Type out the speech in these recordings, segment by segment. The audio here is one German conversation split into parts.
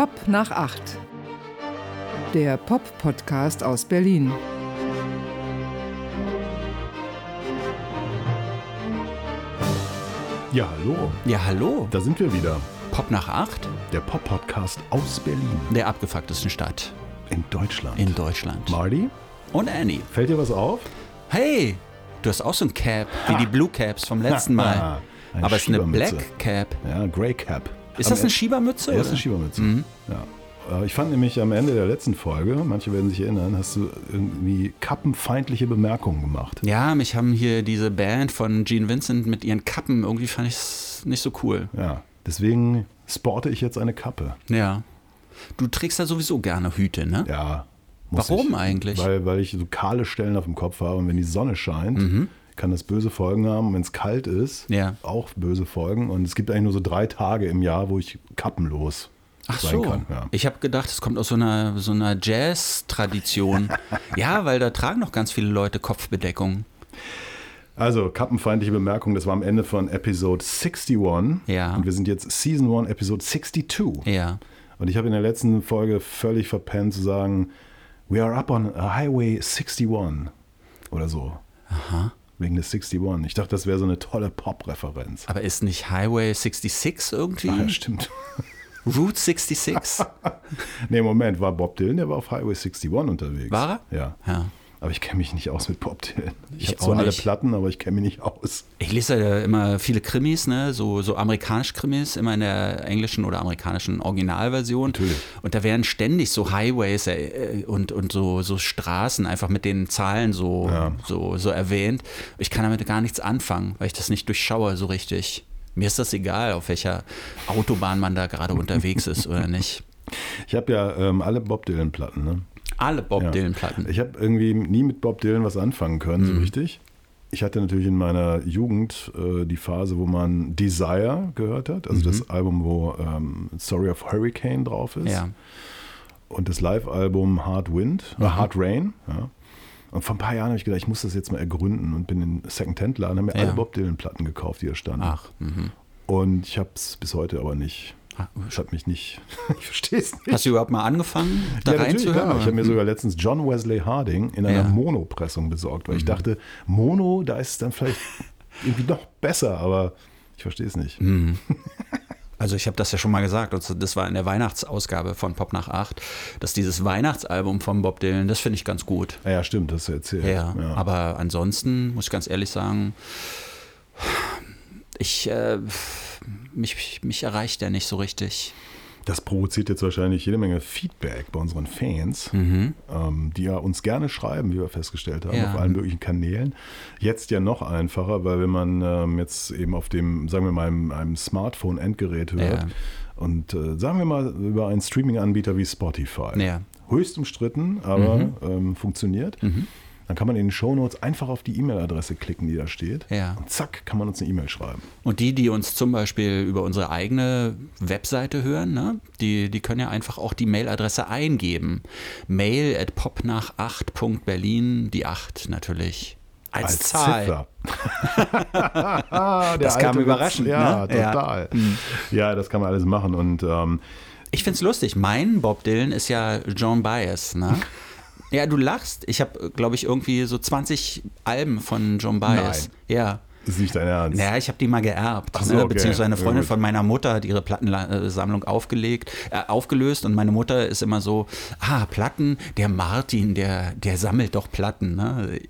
Pop nach acht. Der Pop-Podcast aus Berlin. Ja, hallo. Ja, hallo. Da sind wir wieder. Pop nach acht, Der Pop-Podcast aus Berlin. der abgefucktesten Stadt In Deutschland. in Deutschland. Marty, Und Annie. fällt dir was auf? Hey, du hast auch so ein Cap, wie die Blue Caps vom letzten Mal. Eine Aber es ist eine. Black Cap. Ja, Grey Cap. Ist das eine Schiebermütze? Ja, das ist eine? Schiebermütze. Mhm. Ja. Äh, Ich fand nämlich am Ende der letzten Folge, manche werden sich erinnern, hast du irgendwie kappenfeindliche Bemerkungen gemacht. Ja, mich haben hier diese Band von Gene Vincent mit ihren Kappen, irgendwie fand ich es nicht so cool. Ja, deswegen sporte ich jetzt eine Kappe. Ja. Du trägst ja sowieso gerne Hüte, ne? Ja. Warum ich. eigentlich? Weil, weil ich so kahle Stellen auf dem Kopf habe und wenn die Sonne scheint, Mhm. Kann das böse Folgen haben. Wenn es kalt ist, Ja. auch böse Folgen. Und es gibt eigentlich nur so drei Tage im Jahr, wo ich kappenlos Ach sein so. kann. Ja. Ich habe gedacht, es kommt aus so einer, so einer Jazz-Tradition. ja, weil da tragen noch ganz viele Leute Kopfbedeckung. Also, kappenfeindliche Bemerkung, das war am Ende von Episode 61. Ja. Und wir sind jetzt Season 1, Episode 62. Ja. Und ich habe in der letzten Folge völlig verpennt zu sagen, we are up on Highway 61 oder so. Aha. Wegen des 61. Ich dachte, das wäre so eine tolle Pop-Referenz. Aber ist nicht Highway 66 irgendwie? Ah, ja, stimmt. Route 66? nee, Moment, war Bob Dylan, der war auf Highway 61 unterwegs. War er? Ja. Ja. Aber ich kenne mich nicht aus mit Bob Dylan. Ich, Ich habe alle. Platten, aber ich kenne mich nicht aus. Ich lese ja immer viele Krimis, ne? so, so amerikanische Krimis, immer in der englischen oder amerikanischen Originalversion. Natürlich. Und da werden ständig so Highways äh, und, und so, so Straßen einfach mit den Zahlen so, Ja. so, so erwähnt. Ich kann damit gar nichts anfangen, weil ich das nicht durchschaue so richtig. Mir ist das egal, auf welcher Autobahn man da gerade unterwegs ist oder nicht. Ich habe ja ähm, alle Bob Dylan-Platten. Ne? Alle Bob Ja. Dylan-Platten. Ich habe irgendwie nie mit Bob Dylan was anfangen können, Mhm. so richtig. Ich hatte natürlich in meiner Jugend äh, die Phase, wo man Desire gehört hat, also das Album, wo ähm, Story of Hurricane drauf ist. Mhm. Ja. Und das Live-Album Hard Wind, äh, Mhm. Hard Rain. Ja. Und vor ein paar Jahren habe ich gedacht, ich muss das jetzt mal ergründen und bin in den Second-Hand-Laden, habe mir Ja. alle Bob Dylan-Platten gekauft, die da standen. Ach, mhm. Und ich habe es bis heute aber nicht. Ah, Es hat mich nicht. ich verstehe es nicht. Hast du überhaupt mal angefangen, da ja, natürlich, reinzuhören? klar. Ich habe mir sogar letztens John Wesley Harding in einer Ja. Mhm. Mono-Pressung besorgt, weil ich dachte, Mono, da ist es dann vielleicht irgendwie noch besser, aber ich verstehe es nicht. Mhm. Also ich habe das ja schon mal gesagt, und das war in der Weihnachtsausgabe von Pop nach 8, dass dieses Weihnachtsalbum von Bob Dylan, das finde ich ganz gut. Ah ja, stimmt, das hast du erzählt. Ja, Ja. aber ansonsten muss ich ganz ehrlich sagen, ich, äh, mich, mich erreicht er nicht so richtig. Das provoziert jetzt wahrscheinlich jede Menge Feedback bei unseren Fans, ähm, die ja uns gerne schreiben, wie wir festgestellt haben, Mhm. Ja. auf allen möglichen Kanälen. Jetzt ja noch einfacher, weil wenn man ähm, jetzt eben auf dem, sagen wir mal, einem, einem Smartphone-Endgerät hört Ja. und äh, sagen wir mal über einen Streaming-Anbieter wie Spotify, Ja. Mhm. höchst umstritten, aber ähm, funktioniert, dann kann man in den Shownotes einfach auf die E-Mail-Adresse klicken, die da steht. Ja. Und zack, kann man uns eine E-Mail schreiben. Und die, die uns zum Beispiel über unsere eigene Webseite hören, ne, die, die können ja einfach auch die Mailadresse eingeben. Mail at popnach8.berlin, die 8 natürlich. Als, Zahl. Ziffer. Das kam alte Witz. überraschend, Ja, ne? Ja. total. Ja. das kann man alles machen. Und ähm, Ich find's lustig. Mein Bob Dylan ist ja John Baez, ne? Ja, du lachst. Ich habe, glaube ich, irgendwie so 20 Alben von John Baez. Nein. Ja. ist nicht dein Ernst. Naja, ich habe die mal geerbt. Ach so, ne? okay. Beziehungsweise eine Freundin von meiner Mutter hat ihre Plattensammlung aufgelegt, äh, aufgelöst und meine Mutter ist immer so, ah, Platten, der Martin, der, der sammelt doch Platten. Ne?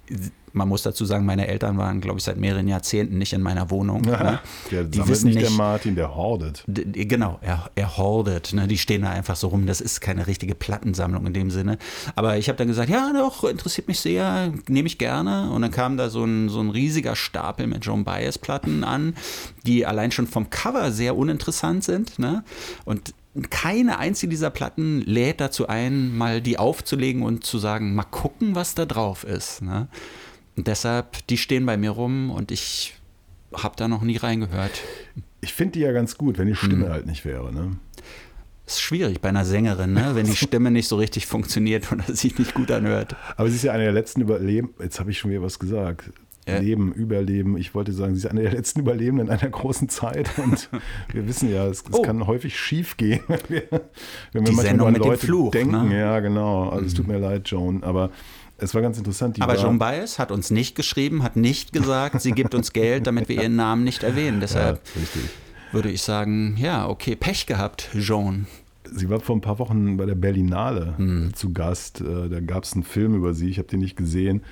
Man muss dazu sagen, meine Eltern waren, glaube ich, seit mehreren Jahrzehnten nicht in meiner Wohnung. Ne? Der Die wissen nicht, der Martin, der hordet. Genau, er, er hordet, ne? die stehen da einfach so rum. Das ist keine richtige Plattensammlung in dem Sinne. Aber ich habe dann gesagt, ja, doch, interessiert mich sehr, nehme ich gerne. Und dann kam da so ein, so ein riesiger Stapel mit John Baez Platten an, die allein schon vom Cover sehr uninteressant sind. Ne? Und keine einzige dieser Platten lädt dazu ein, mal die aufzulegen und zu sagen, mal gucken, was da drauf ist. Ne? Und deshalb, die stehen bei mir rum und ich habe da noch nie reingehört. Ich finde die ja ganz gut, wenn die Stimme Hm. halt nicht wäre. Ne? ist schwierig bei einer Sängerin, ne? wenn die Stimme nicht so richtig funktioniert oder sich nicht gut anhört. Aber sie ist ja eine der letzten Überleben. Jetzt habe ich schon wieder was gesagt. Ja. Leben, Überleben. Ich wollte sagen, sie ist eine der letzten Überlebenden einer großen Zeit. Und wir wissen ja, es, es Oh. kann häufig schief gehen, wenn wir, wenn wir Die Sendung an mit dem Leute Fluch, denken. ne? Ja, genau. Also es tut mir leid, Joan, aber es war ganz interessant. Die Aber war, Joan Baez hat uns nicht geschrieben, hat nicht gesagt, sie gibt uns Geld, damit wir ihren Namen nicht erwähnen. ja, Deshalb richtig. würde ich sagen, ja, okay, Pech gehabt, Joan. Sie war vor ein paar Wochen bei der Berlinale Hm. zu Gast. Äh, Da gab es einen Film über sie. Ich habe den nicht gesehen,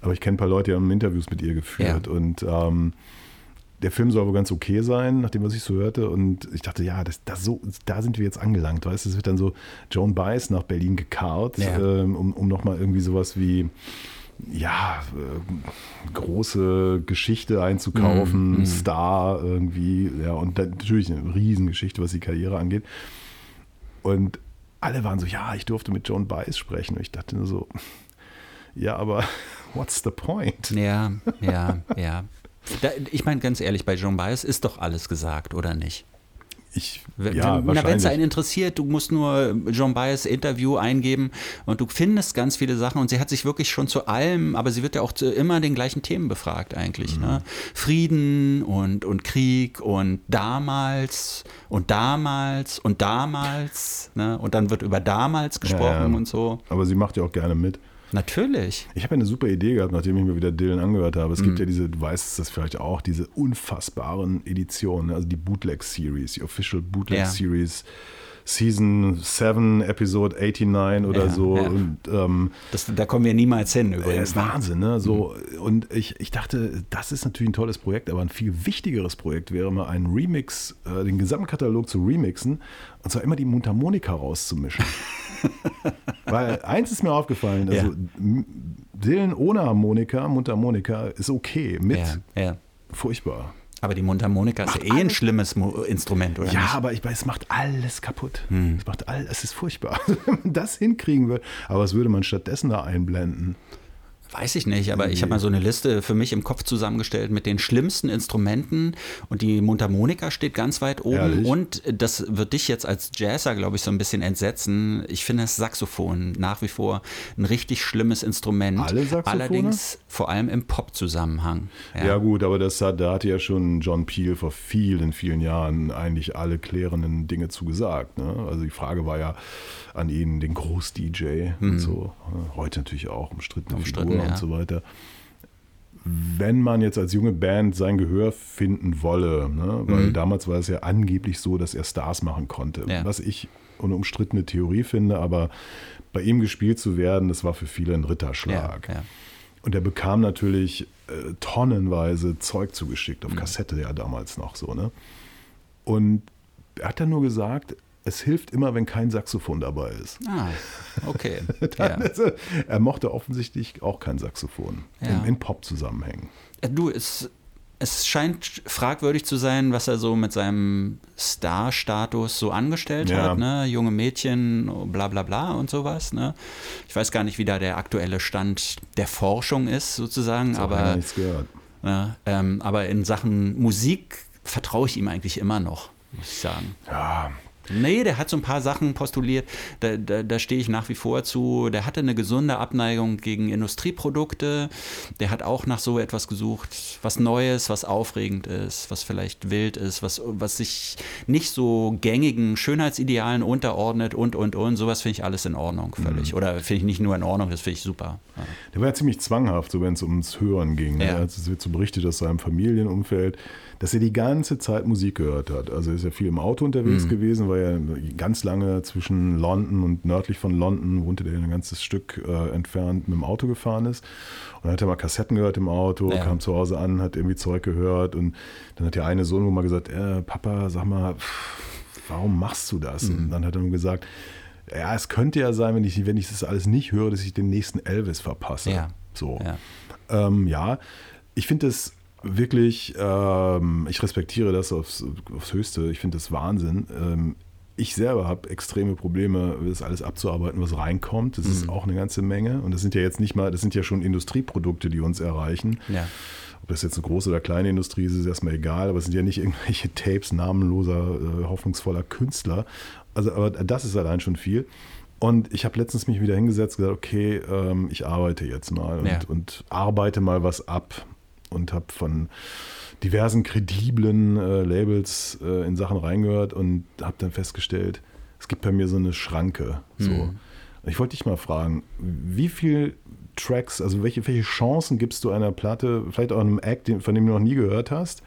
aber ich kenne ein paar Leute, die haben Interviews mit ihr geführt. Ja. Und ähm, der Film soll wohl ganz okay sein, nachdem was ich so hörte. Und ich dachte, ja, das, das so, da sind wir jetzt angelangt. Weißt du, es wird dann so Joan Baez nach Berlin gekarrt, Ja. ähm, um, um nochmal irgendwie sowas wie ja, äh, große Geschichte einzukaufen, Mhm, Star irgendwie, ja, und natürlich eine Riesengeschichte, was die Karriere angeht. Und alle waren so, ja, ich durfte mit Joan Baez sprechen. Und ich dachte nur so, ja, aber what's the point? Ja, ja, ja. Da, ich meine, ganz ehrlich, bei Joan Baez ist doch alles gesagt, oder nicht? Ich, Wenn ja, wenn es wahrscheinlich. einen interessiert, du musst nur John Baez Interview eingeben und du findest ganz viele Sachen und sie hat sich wirklich schon zu allem, aber sie wird ja auch zu immer den gleichen Themen befragt eigentlich. Mhm. Ne? Frieden und, und Krieg und damals und damals und damals ne? und dann wird über damals gesprochen Ja, ja. und so. Aber sie macht ja auch gerne mit. Natürlich. Ich habe ja eine super Idee gehabt, nachdem ich mir wieder Dylan angehört habe. Es Mhm. gibt ja diese, du weißt das vielleicht auch, diese unfassbaren Editionen, also die Bootleg-Series, die Official Bootleg-Series, Season 7, Episode 89 oder Ja, so. ja. Und ähm, Das, da kommen wir niemals hin Ja, übrigens. ist ne? Wahnsinn, ne? So, Und ich, ich dachte, das ist natürlich ein tolles Projekt, aber ein viel wichtigeres Projekt wäre mal ein Remix, äh, den Gesamtkatalog zu remixen und zwar immer die Mundharmonika rauszumischen. Weil eins ist mir aufgefallen, also Ja. Dylan ohne Harmonika, Mundharmonika ist okay, mit Ja, ja. furchtbar. Aber die Mundharmonika ist ja eh ein schlimmes Mo Instrument, oder Ja, nicht? aber ich weiß, es macht alles kaputt. Hm. Es macht all, es ist furchtbar, wenn man das hinkriegen würde. Aber was würde man stattdessen da einblenden? Weiß ich nicht, aber ich habe mal so eine Liste für mich im Kopf zusammengestellt mit den schlimmsten Instrumenten und die Mundharmonika steht ganz weit oben Ehrlich? und das wird dich jetzt als Jazzer, glaube ich, so ein bisschen entsetzen. Ich finde das Saxophon nach wie vor ein richtig schlimmes Instrument. Alle Saxophone? Allerdings vor allem im Pop-Zusammenhang. Ja. gut, aber das hat, da hatte ja schon John Peel vor vielen, vielen Jahren eigentlich alle klärenden Dinge zugesagt. Ne? Also die Frage war ja an ihn, den Groß-DJ und so. Heute natürlich auch umstrittene Mhm. Ja. und so weiter. Wenn man jetzt als junge Band sein Gehör finden wolle, ne? weil Mhm. damals war es ja angeblich so, dass er Stars machen konnte, Ja. was ich eine umstrittene Theorie finde, aber bei ihm gespielt zu werden, das war für viele ein Ritterschlag. ja. Und er bekam natürlich äh, tonnenweise Zeug zugeschickt, Mhm. auf Kassette ja damals noch so, ne? Und er hat dann nur gesagt, es hilft immer, wenn kein Saxophon dabei ist. Ah, okay. ja. Also, er mochte offensichtlich auch kein Saxophon Ja. in, in Pop-Zusammenhängen. Äh, Du, es, es scheint fragwürdig zu sein, was er so mit seinem Star-Status so angestellt Ja. hat, ne? Junge Mädchen, bla bla bla und sowas, ne? Ich weiß gar nicht, wie da der aktuelle Stand der Forschung ist, sozusagen, So, aber, nichts gehört. ne, ähm, aber in Sachen Musik vertraue ich ihm eigentlich immer noch, muss ich sagen. Ja, Nee, der hat so ein paar Sachen postuliert, da, da, da stehe ich nach wie vor zu. Der hatte eine gesunde Abneigung gegen Industrieprodukte. Der hat auch nach so etwas gesucht, was Neues, was aufregend ist, was vielleicht wild ist, was, was sich nicht so gängigen Schönheitsidealen unterordnet und, und, und. Sowas finde ich alles in Ordnung, völlig. Oder finde ich nicht nur in Ordnung, das finde ich super. Ja. Der war ja ziemlich zwanghaft, so wenn es ums Hören ging. Ne? Ja. Also es wird so berichtet aus seinem Familienumfeld, dass er die ganze Zeit Musik gehört hat. Also er ist ja viel im Auto unterwegs Mhm. gewesen, weil er ganz lange zwischen London und nördlich von London wohnte der ein ganzes Stück äh, entfernt mit dem Auto gefahren ist. Und dann hat er mal Kassetten gehört im Auto, Ja. kam zu Hause an, hat irgendwie Zeug gehört und dann hat der eine Sohn wohl mal gesagt, äh, Papa, sag mal, warum machst du das? Mhm. Und dann hat er nur gesagt, ja, es könnte ja sein, wenn ich, wenn ich das alles nicht höre, dass ich den nächsten Elvis verpasse. Ja. So. Ja. Ähm, ja, ich finde es wirklich, ähm, ich respektiere das aufs, aufs Höchste. Ich finde das Wahnsinn. Ähm, ich selber habe extreme Probleme, das alles abzuarbeiten, was reinkommt. Das Mhm. ist auch eine ganze Menge. Und das sind ja jetzt nicht mal, das sind ja schon Industrieprodukte, die uns erreichen. Ja. Ob das jetzt eine große oder kleine Industrie ist, ist erstmal egal, aber es sind ja nicht irgendwelche Tapes namenloser, äh, hoffnungsvoller Künstler. Also, aber das ist allein schon viel. Und ich habe letztens mich wieder hingesetzt und gesagt, okay, ähm, ich arbeite jetzt mal und, Ja. und arbeite mal was ab. Und habe von diversen krediblen äh, Labels äh, in Sachen reingehört und habe dann festgestellt, es gibt bei mir so eine Schranke. So. Mhm. Ich wollte dich mal fragen, wie viel Tracks, also welche, welche Chancen gibst du einer Platte, vielleicht auch einem Act, von dem du noch nie gehört hast?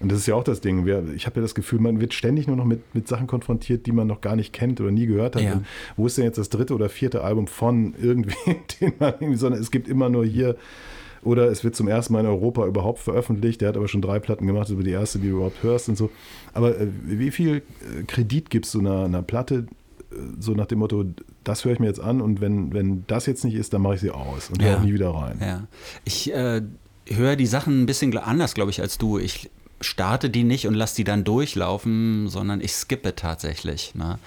Und das ist ja auch das Ding. Ich habe ja das Gefühl, man wird ständig nur noch mit, mit Sachen konfrontiert, die man noch gar nicht kennt oder nie gehört hat. Ja. Wo ist denn jetzt das dritte oder vierte Album von irgendwie, den man irgendwie, sondern es gibt immer nur hier oder es wird zum ersten Mal in Europa überhaupt veröffentlicht. Der hat aber schon drei Platten gemacht, über die erste, die du überhaupt hörst und so. Aber äh, wie viel äh, Kredit gibst du einer, einer Platte, äh, so nach dem Motto, das höre ich mir jetzt an und wenn, wenn das jetzt nicht ist, dann mache ich sie aus und höre Ja. auch nie wieder rein. Ja, ich äh, höre die Sachen ein bisschen anders, glaube ich, als du. Ich starte die nicht und lasse die dann durchlaufen, sondern ich skippe tatsächlich. Ne?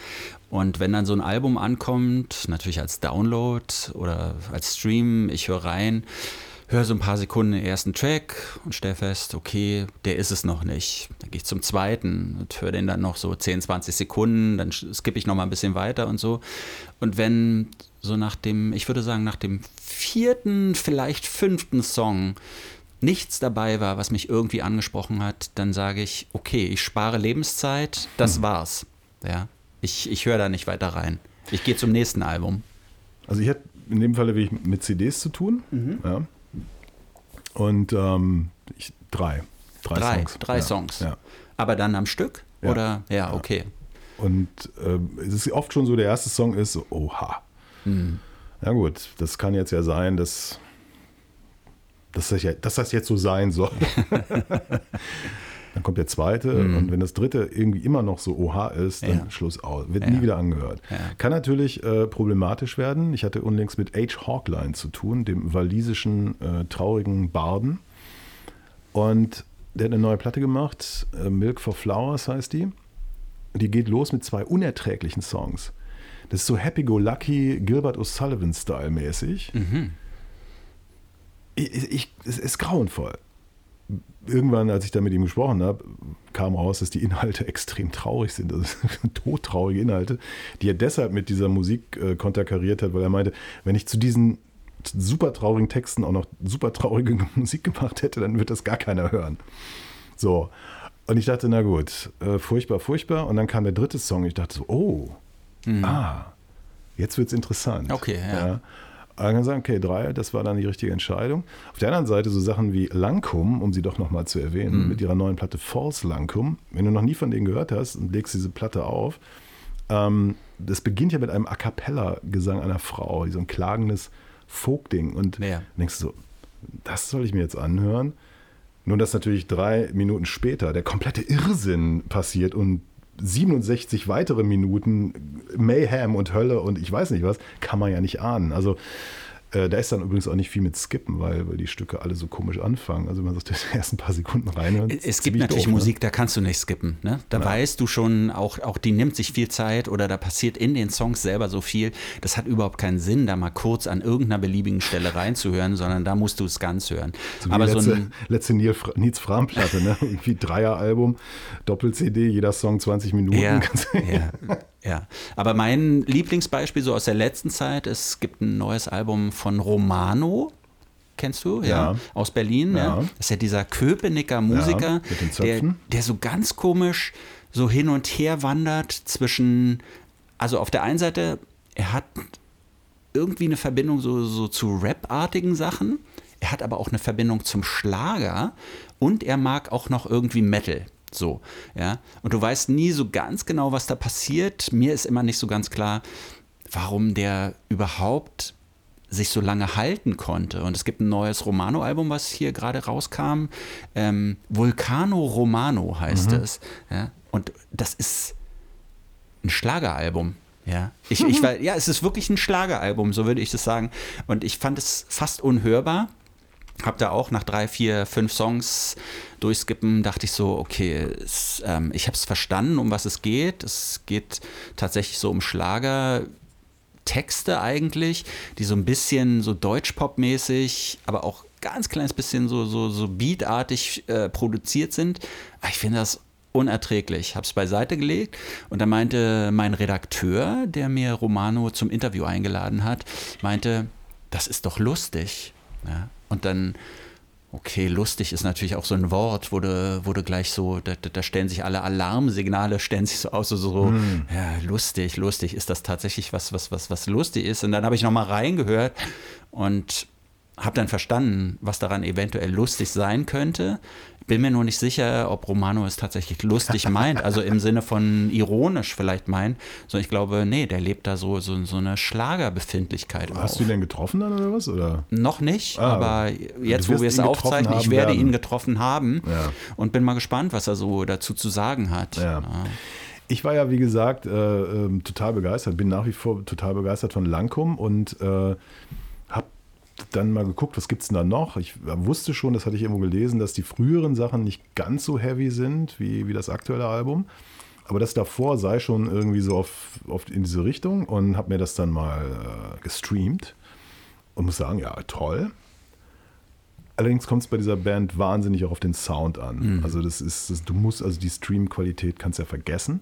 Und wenn dann so ein Album ankommt, natürlich als Download oder als Stream, ich höre rein, höre so ein paar Sekunden den ersten Track und stelle fest, okay, der ist es noch nicht. Dann gehe ich zum zweiten und höre den dann noch so 10, 20 Sekunden, dann skippe ich noch mal ein bisschen weiter und so. Und wenn so nach dem, ich würde sagen, nach dem vierten, vielleicht fünften Song nichts dabei war, was mich irgendwie angesprochen hat, dann sage ich, okay, ich spare Lebenszeit, das war's. Ja, ich, ich höre da nicht weiter rein. Ich gehe zum nächsten Album. Also ich hatte in dem Falle wirklich mit CDs zu tun. Mhm. Ja. Und ähm, ich, drei. Drei, Drei, Songs. drei ja. Songs. Ja. Aber dann am Stück? Ja. Oder? Ja, okay. Und ähm, es ist oft schon so, der erste Song ist so, oha. Hm. Ja gut, das kann jetzt ja sein, dass, dass, das, ja, dass das jetzt so sein soll. dann kommt der zweite und wenn das dritte irgendwie immer noch so oha ist, dann. Ja. Schluss aus. Wird Ja. nie wieder angehört. Ja. Kann natürlich äh, problematisch werden. Ich hatte unlängst mit H. Hawkline zu tun, dem walisischen äh, traurigen Barden. Und der hat eine neue Platte gemacht, äh, Milk for Flowers heißt die. Die geht los mit zwei unerträglichen Songs. Das ist so Happy-Go-Lucky, Gilbert O'Sullivan-Style mäßig. Ich, ich, es ist grauenvoll. Irgendwann, als ich da mit ihm gesprochen habe, kam raus, dass die Inhalte extrem traurig sind. Sind todtraurige Inhalte, die er deshalb mit dieser Musik äh, konterkariert hat, weil er meinte, wenn ich zu diesen super traurigen Texten auch noch super traurige Musik gemacht hätte, dann wird das gar keiner hören. So. Und ich dachte, na gut, äh, furchtbar, furchtbar. Und dann kam der dritte Song. Ich dachte so, oh, ah, jetzt wird es interessant. Okay, ja. Aber dann kann sagen, okay, drei, das war dann die richtige Entscheidung. Auf der anderen Seite so Sachen wie Lancome, um sie doch nochmal zu erwähnen, mit ihrer neuen Platte False Lancome. Wenn du noch nie von denen gehört hast und legst diese Platte auf, ähm, das beginnt ja mit einem A Cappella-Gesang einer Frau, so ein klagendes Folk-Ding. Und Ja. denkst du so, das soll ich mir jetzt anhören? Nur, dass natürlich drei Minuten später der komplette Irrsinn passiert und 67 weitere Minuten Mayhem und Hölle und ich weiß nicht was, kann man ja nicht ahnen. Also äh, da ist dann übrigens auch nicht viel mit Skippen, weil, weil die Stücke alle so komisch anfangen. Also man sagt, die ersten paar Sekunden reinhören. Es gibt natürlich doof, ne? Musik, da kannst du nicht skippen. Ne? Da weißt du schon, auch, auch die nimmt sich viel Zeit oder da passiert in den Songs selber so viel. Das hat überhaupt keinen Sinn, da mal kurz an irgendeiner beliebigen Stelle reinzuhören, sondern da musst du es ganz hören. So Aber letzte, so ein, letzte Nils Fram-Platte, ne? Irgendwie Dreier-Album, Doppel-CD, jeder Song 20 Minuten. Ja, ja, ja. Aber mein Lieblingsbeispiel so aus der letzten Zeit, es gibt ein neues Album von Romano. Kennst du? Ja. Ja. Aus Berlin. Ja. Ja. Das ist ja dieser Köpenicker Musiker, den der, der so ganz komisch so hin und her wandert zwischen, also auf der einen Seite, er hat irgendwie eine Verbindung so, so zu Rap-artigen Sachen. Er hat aber auch eine Verbindung zum Schlager und er mag auch noch irgendwie Metal. So, ja. Und du weißt nie so ganz genau, was da passiert. Mir ist immer nicht so ganz klar, warum der überhaupt sich so lange halten konnte. Und es gibt ein neues Romano-Album, was hier gerade rauskam. Ähm, Vulcano Romano heißt es. Ja? Und das ist ein Schlageralbum. Ja, ich, ich war, ja, es ist wirklich ein Schlageralbum, so würde ich das sagen. Und ich fand es fast unhörbar. Hab da auch nach drei, vier, fünf Songs durchskippen, dachte ich so, okay, es, ähm, ich habe es verstanden, um was es geht. Es geht tatsächlich so um Schlager. Texte eigentlich, die so ein bisschen so Deutschpop-mäßig, aber auch ganz kleines bisschen so, so, so beatartig äh, produziert sind. Aber ich finde das unerträglich. Habe es beiseite gelegt und da meinte mein Redakteur, der mir Romano zum Interview eingeladen hat, meinte, das ist doch lustig. Ja? Und dann Okay, lustig ist natürlich auch so ein Wort, wo du gleich so, da, da stellen sich alle Alarmsignale, stellen sich so aus, so, so mm. ja, lustig, lustig, ist das tatsächlich was, was, was, was lustig ist? Und dann habe ich nochmal reingehört und habe dann verstanden, was daran eventuell lustig sein könnte. Bin mir nur nicht sicher, ob Romano es tatsächlich lustig meint, also im Sinne von ironisch vielleicht meint. So, ich glaube, nee, der lebt da so, so, so eine Schlagerbefindlichkeit. Hast auf. du ihn denn getroffen dann oder was? Oder? Noch nicht, ah, aber jetzt, wo wir es aufzeichnen, ich werde werden. ihn getroffen haben ja. und bin mal gespannt, was er so dazu zu sagen hat. Ja. Ja. Ich war ja, wie gesagt, äh, äh, total begeistert, bin nach wie vor total begeistert von Langkum und äh, dann mal geguckt, was gibt es denn da noch? Ich wusste schon, das hatte ich irgendwo gelesen, dass die früheren Sachen nicht ganz so heavy sind wie, wie das aktuelle Album. Aber das davor sei schon irgendwie so auf, auf in diese Richtung und habe mir das dann mal äh, gestreamt und muss sagen, ja, toll. Allerdings kommt es bei dieser Band wahnsinnig auch auf den Sound an. Mhm. Also das ist, das, du musst, also die Stream-Qualität kannst ja vergessen.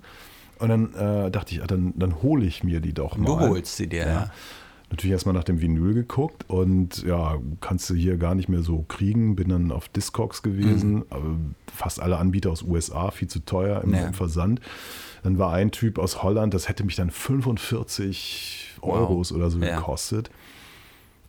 Und dann äh, dachte ich, ah, dann, dann hole ich mir die doch mal. Du holst sie dir, ja natürlich erstmal nach dem Vinyl geguckt und ja, kannst du hier gar nicht mehr so kriegen. Bin dann auf Discogs gewesen, mhm. aber fast alle Anbieter aus USA, viel zu teuer im, ja. im, Versand. Dann war ein Typ aus Holland, das hätte mich dann 45 wow. Euros oder so ja. gekostet.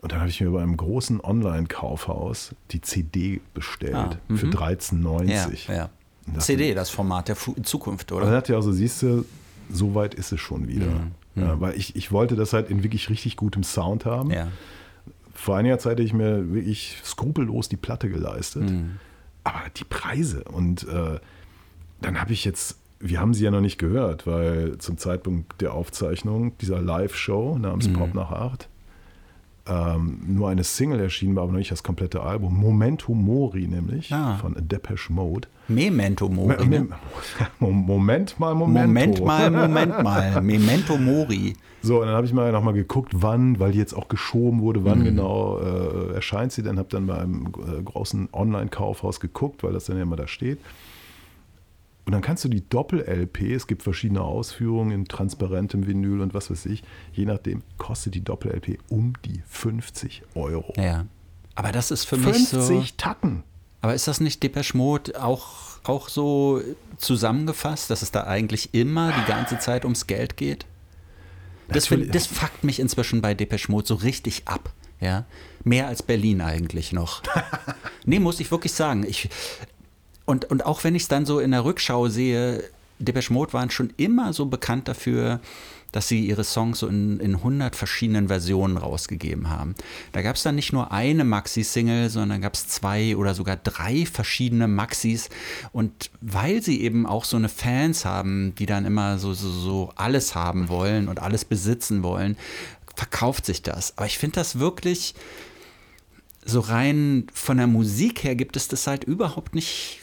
Und dann habe ich mir bei einem großen Online-Kaufhaus die CD bestellt ah, für 13,90. Ja, ja. CD, das Format der Zukunft, oder? Und dann dachte ich also, siehst du, so weit ist es schon wieder. Mhm. Ja, weil ich, ich wollte das halt in wirklich richtig gutem Sound haben. Ja. Vor einiger Zeit hätte ich mir wirklich skrupellos die Platte geleistet. Mhm. Aber die Preise und äh, dann habe ich jetzt, wir haben sie ja noch nicht gehört, weil zum Zeitpunkt der Aufzeichnung dieser Live-Show namens mhm. Pop nach Acht ähm, nur eine Single erschienen war, aber noch nicht das komplette Album. Momento Mori nämlich ah. von Depeche Mode. Memento Mori. Ne? Moment mal, Moment. Moment mal, Moment mal. Memento Mori. So, und dann habe ich mal nochmal geguckt, wann, weil die jetzt auch geschoben wurde, wann mhm. genau äh, erscheint sie denn. Habe dann bei einem äh, großen Online-Kaufhaus geguckt, weil das dann ja immer da steht. Und dann kannst du die Doppel-LP, es gibt verschiedene Ausführungen in transparentem Vinyl und was weiß ich, je nachdem kostet die Doppel-LP um die 50 Euro. Ja. Aber das ist für 50 mich so. 50 Tacken. Aber ist das nicht Depeche Mode auch, auch so zusammengefasst, dass es da eigentlich immer die ganze Zeit ums Geld geht? Das, das fuckt mich inzwischen bei Depeche Mode so richtig ab. Ja, mehr als Berlin eigentlich noch. nee, muss ich wirklich sagen. Ich, und, und auch wenn ich es dann so in der Rückschau sehe, Depeche Mode waren schon immer so bekannt dafür, dass sie ihre Songs so in, in 100 verschiedenen Versionen rausgegeben haben. Da gab es dann nicht nur eine Maxi-Single, sondern gab es zwei oder sogar drei verschiedene Maxis. Und weil sie eben auch so eine Fans haben, die dann immer so, so, so alles haben wollen und alles besitzen wollen, verkauft sich das. Aber ich finde das wirklich so rein von der Musik her gibt es das halt überhaupt nicht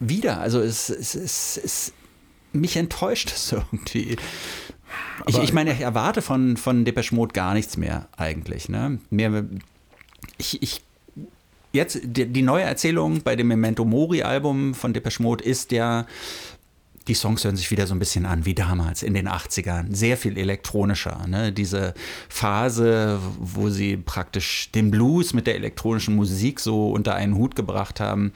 wieder. Also es, es, es, es mich enttäuscht es irgendwie. Ich, ich, meine, ich erwarte von, von Depeche Mode gar nichts mehr eigentlich. Ne? Mehr, ich, ich, jetzt, die, die, neue Erzählung bei dem Memento Mori-Album von Depeche Mode ist ja, die Songs hören sich wieder so ein bisschen an wie damals in den 80ern. Sehr viel elektronischer. Ne? Diese Phase, wo sie praktisch den Blues mit der elektronischen Musik so unter einen Hut gebracht haben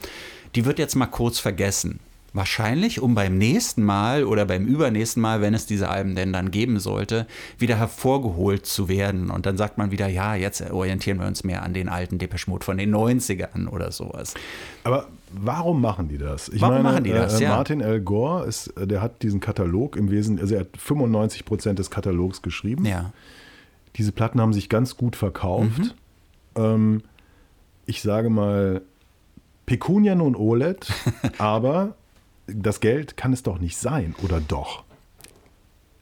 die wird jetzt mal kurz vergessen. Wahrscheinlich, um beim nächsten Mal oder beim übernächsten Mal, wenn es diese Alben denn dann geben sollte, wieder hervorgeholt zu werden. Und dann sagt man wieder, ja, jetzt orientieren wir uns mehr an den alten Depeche Mode von den 90ern oder sowas. Aber warum machen die das? Ich warum meine, machen die das? Äh, Martin L. Gore, ist, der hat diesen Katalog im Wesentlichen, also er hat 95 Prozent des Katalogs geschrieben. Ja. Diese Platten haben sich ganz gut verkauft. Mhm. Ähm, ich sage mal, Pecunia nun OLED, aber das Geld kann es doch nicht sein, oder doch?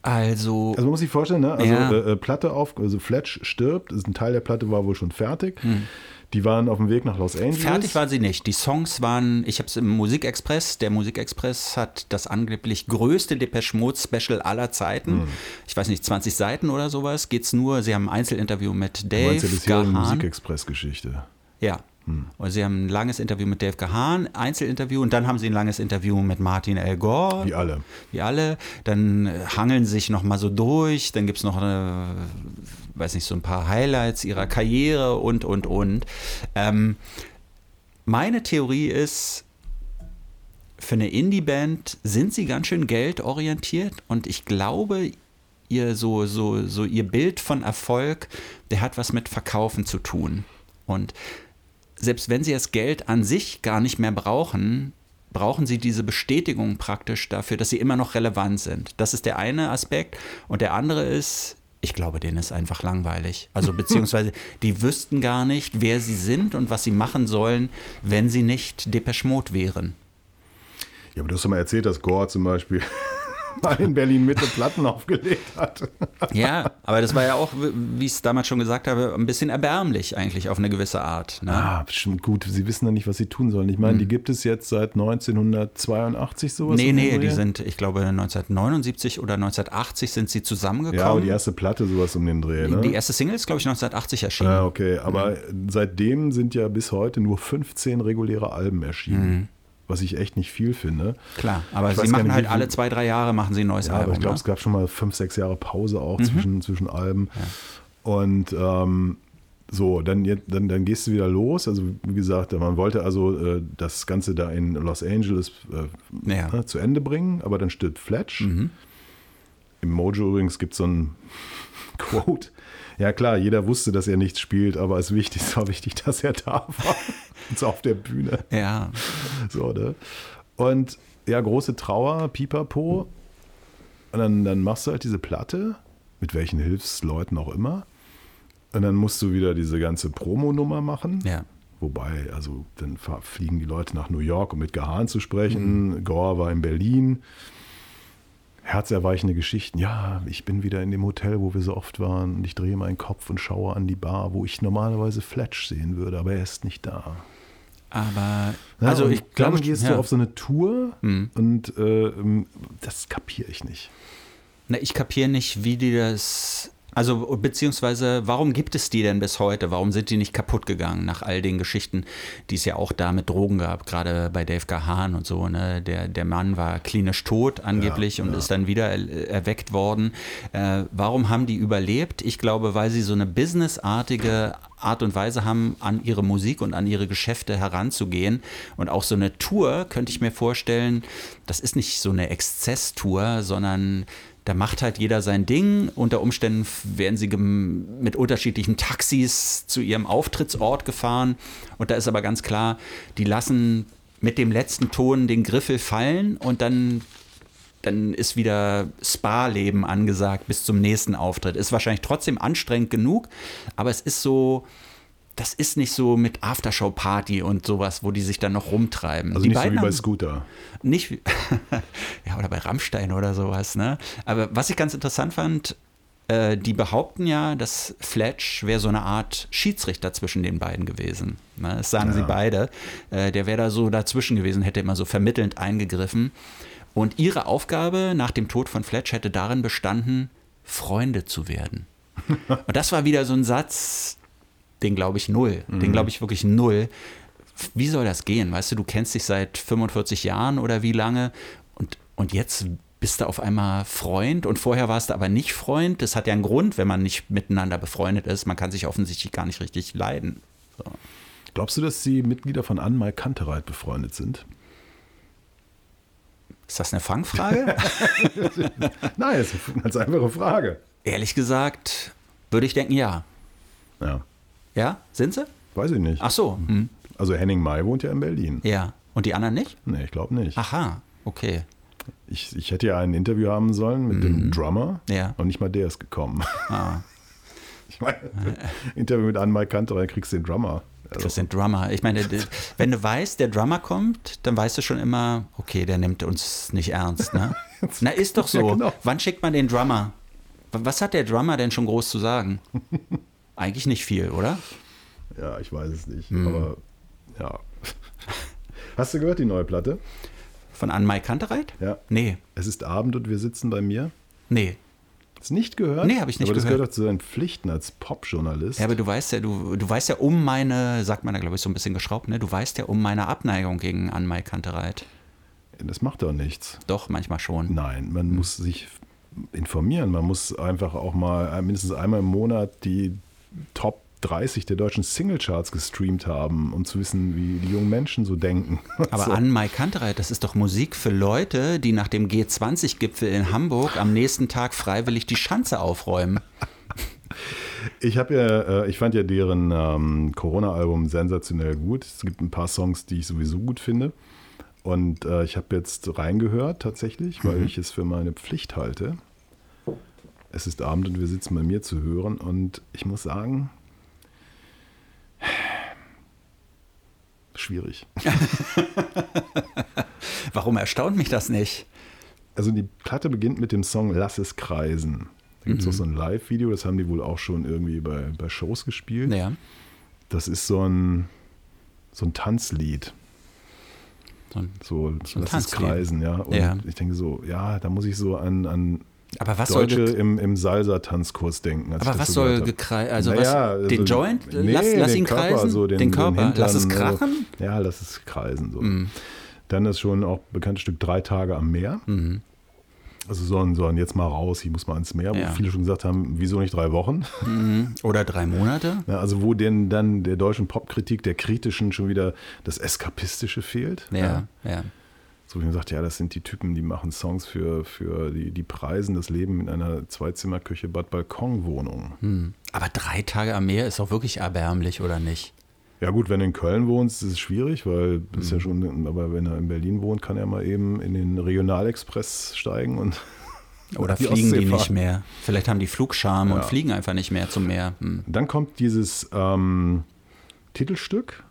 Also. Also man muss sich vorstellen, ne? Also ja. äh, Platte auf, also Fletch stirbt, ist ein Teil der Platte war wohl schon fertig. Hm. Die waren auf dem Weg nach Los Angeles. Fertig waren sie nicht. Die Songs waren, ich habe es im Musikexpress, der Musikexpress hat das angeblich größte Depeche Mode Special aller Zeiten. Hm. Ich weiß nicht, 20 Seiten oder sowas. Geht's nur, sie haben ein Einzelinterview mit Dave. Du meinst ja bisher Musikexpress-Geschichte. Ja, hm. Und sie haben ein langes Interview mit Dave Gahan, Einzelinterview, und dann haben sie ein langes Interview mit Martin L. Gore. Wie alle. Wie alle. Dann hangeln sie sich nochmal so durch. Dann gibt es noch eine weiß nicht, so ein paar Highlights ihrer Karriere und, und, und. Ähm, meine Theorie ist, für eine Indie-Band sind sie ganz schön geldorientiert und ich glaube, ihr so, so, so ihr Bild von Erfolg, der hat was mit Verkaufen zu tun. Und selbst wenn sie das Geld an sich gar nicht mehr brauchen, brauchen sie diese Bestätigung praktisch dafür, dass sie immer noch relevant sind. Das ist der eine Aspekt. Und der andere ist, ich glaube, denen ist einfach langweilig. Also beziehungsweise die wüssten gar nicht, wer sie sind und was sie machen sollen, wenn sie nicht Depeche Mode wären. Ja, aber du hast doch mal erzählt, dass Gore zum Beispiel mal in Berlin Mitte Platten aufgelegt hat. Ja, aber das war ja auch, wie ich es damals schon gesagt habe, ein bisschen erbärmlich eigentlich auf eine gewisse Art. Ne? Ah, bestimmt gut. Sie wissen ja nicht, was sie tun sollen. Ich meine, die gibt es jetzt seit 1982 sowas. Nee, nee, die sind, ich glaube, 1979 oder 1980 sind sie zusammengekommen. Ja, aber die erste Platte sowas um den Dreh, ne? Die erste Single ist, glaube ich, 1980 erschienen. Ja, okay. Aber seitdem sind ja bis heute nur 15 reguläre Alben erschienen. Was ich echt nicht viel finde. Klar, aber Ich sie machen nicht, halt alle zwei, drei Jahre machen sie ein neues Ja, aber Album. ich glaube, ne? es gab schon mal fünf, sechs Jahre Pause auch zwischen, zwischen Alben. Und ähm, so, dann, dann, dann gehst du wieder los. Also wie gesagt, man wollte also äh, das Ganze da in Los Angeles äh, Ja. ne, zu Ende bringen, aber dann stirbt Fletch. Im Mojo übrigens gibt es so ein Quote. Ja klar, jeder wusste, dass er nichts spielt, aber es, wichtig, es war wichtig, dass er da war. So auf der Bühne. Ja, So, ne? Und ja, große Trauer, pipapo. Und dann, dann machst du halt diese Platte, mit welchen Hilfsleuten auch immer. Und dann musst du wieder diese ganze Promo-Nummer machen. ja. Wobei, also dann fliegen die Leute nach New York, um mit Gahan zu sprechen. Gore war in Berlin. Herzerweichende Geschichten. Ja, ich bin wieder in dem Hotel, wo wir so oft waren. Und ich drehe meinen Kopf und schaue an die Bar, wo ich normalerweise Fletch sehen würde, aber er ist nicht da. Aber, Ja, also ich glaube, dann gehst ja. du auf so eine Tour Mhm. und äh, ähm, das kapiere ich nicht. Na, ich kapiere nicht, wie die das. Also, beziehungsweise, warum gibt es die denn bis heute? Warum sind die nicht kaputt gegangen nach all den Geschichten, die es ja auch da mit Drogen gab, gerade bei Dave Gahan und so, ne? Der, der Mann war klinisch tot angeblich Ja, und ja. ist dann wieder er, erweckt worden. Äh, warum haben die überlebt? Ich glaube, weil sie so eine businessartige Art und Weise haben, an ihre Musik und an ihre Geschäfte heranzugehen. Und auch so eine Tour, könnte ich mir vorstellen, das ist nicht so eine Exzesstour, sondern da macht halt jeder sein Ding. Unter Umständen werden sie mit unterschiedlichen Taxis zu ihrem Auftrittsort gefahren. Und da ist aber ganz klar, die lassen mit dem letzten Ton den Griffel fallen und dann, dann ist wieder Spa-Leben angesagt bis zum nächsten Auftritt. Ist wahrscheinlich trotzdem anstrengend genug, aber es ist so. Das ist nicht so mit Aftershow-Party und sowas, wo die sich dann noch rumtreiben. Also die nicht so wie bei Scooter. nicht wie, ja, oder bei Rammstein oder sowas, ne? Aber was ich ganz interessant fand, äh, die behaupten ja, dass Fletch wäre so eine Art Schiedsrichter zwischen den beiden gewesen. Ne? Das sagen sie beide. Äh, der wäre da so dazwischen gewesen, hätte immer so vermittelnd eingegriffen. Und ihre Aufgabe nach dem Tod von Fletch hätte darin bestanden, Freunde zu werden. Und das war wieder so ein Satz, den glaube ich null. Den glaube ich wirklich null. Wie soll das gehen? Weißt du, du kennst dich seit 45 Jahren oder wie lange und, und jetzt bist du auf einmal Freund und vorher warst du aber nicht Freund. Das hat ja einen Grund, wenn man nicht miteinander befreundet ist. Man kann sich offensichtlich gar nicht richtig leiden. So. Glaubst du, dass die Mitglieder von Anmal Kantereit befreundet sind? Ist das eine Fangfrage? Nein, das ist eine ganz einfache Frage. Ehrlich gesagt, würde ich denken, ja. Ja, Ja, sind sie? weiß ich nicht. Ach so. Hm. Also Henning May wohnt ja in Berlin. Ja. Und die anderen nicht? Nee, ich glaube nicht. Aha, okay. Ich, ich hätte ja ein Interview haben sollen mit dem Drummer Mhm. Ja. und nicht mal der ist gekommen. Ah. Ich meine, Interview mit Anmal Kantereit kriegst du den Drummer. Also, Das sind Drummer. Ich meine, wenn du weißt, der Drummer kommt, dann weißt du schon immer, okay, der nimmt uns nicht ernst. Ne? Na, ist doch so. Ja, genau. Wann schickt man den Drummer? Was hat der Drummer denn schon groß zu sagen? Eigentlich nicht viel, oder? ja, ich weiß es nicht. Hm. Aber ja. Hast du gehört, die neue Platte? Von Anne Mai Kantereit? Ja. Nee, Es ist Abend und wir sitzen bei mir. nee. Hast du nicht gehört? Nee, hab ich nicht Aber das gehört. gehört doch zu deinen Pflichten als Popjournalist. Ja, aber du weißt ja, du, du weißt ja um meine, sagt man da glaube ich so ein bisschen geschraubt, ne? Du weißt ja um meine Abneigung gegen Anne Mai Kantereit. das macht doch nichts. Doch, manchmal schon. Nein, man muss sich informieren. Man muss einfach auch mal mindestens einmal im Monat die Top 30 der deutschen Singlecharts gestreamt haben, um zu wissen, wie die jungen Menschen so denken. Aber so. an Mai Kantereit, das ist doch Musik für Leute, die nach dem G20-Gipfel in Hamburg am nächsten Tag freiwillig die Schanze aufräumen. Ich habe ja, äh, ich fand ja deren ähm, Corona-Album sensationell gut. Es gibt ein paar Songs, die ich sowieso gut finde. Und äh, ich habe jetzt reingehört tatsächlich, weil mhm. ich es für meine Pflicht halte. Es ist Abend und wir sitzen bei mir zu hören. Und ich muss sagen, schwierig. Warum erstaunt mich das nicht? Also die Platte beginnt mit dem Song Lass es kreisen. Da gibt es mhm. auch so ein Live-Video, das haben die wohl auch schon irgendwie bei, bei Shows gespielt. Ja. Das ist so ein, so ein Tanzlied. So, ein, so, so ein Lass es kreisen, ja. Und ja. ich denke so, ja, da muss ich so an, an aber was Deutsche soll im, im Salsa-Tanzkurs denken. Aber was so soll gekreisen? Also naja, was, den also, Joint? Nee, lass, lass ihn Körper, kreisen? So den, den Körper? Den Hintern, lass es krachen? So. Ja, lass es kreisen. So. Mhm. Dann ist schon auch bekanntes Stück Drei Tage am Meer. Mhm. Also sollen, sollen jetzt mal raus, ich muss mal ans Meer, ja. wo viele schon gesagt haben, wieso nicht drei Wochen? Mhm. Oder drei Monate? Ja, also wo denn dann der deutschen Popkritik, der kritischen schon wieder das Eskapistische fehlt. Ja, ja. ja so wie man sagt, ja, das sind die Typen, die machen Songs für, für die, die Preisen, das Leben in einer Zweizimmerküche Bad Balkonwohnung. Hm. Aber drei Tage am Meer ist auch wirklich erbärmlich, oder nicht? Ja gut, wenn du in Köln wohnst, ist es schwierig, weil hm. ist ja schon, aber wenn er in Berlin wohnt, kann er mal eben in den Regionalexpress steigen und oder die fliegen die nicht mehr. Vielleicht haben die Flugscham ja. und fliegen einfach nicht mehr zum Meer. Hm. Dann kommt dieses ähm, Titelstück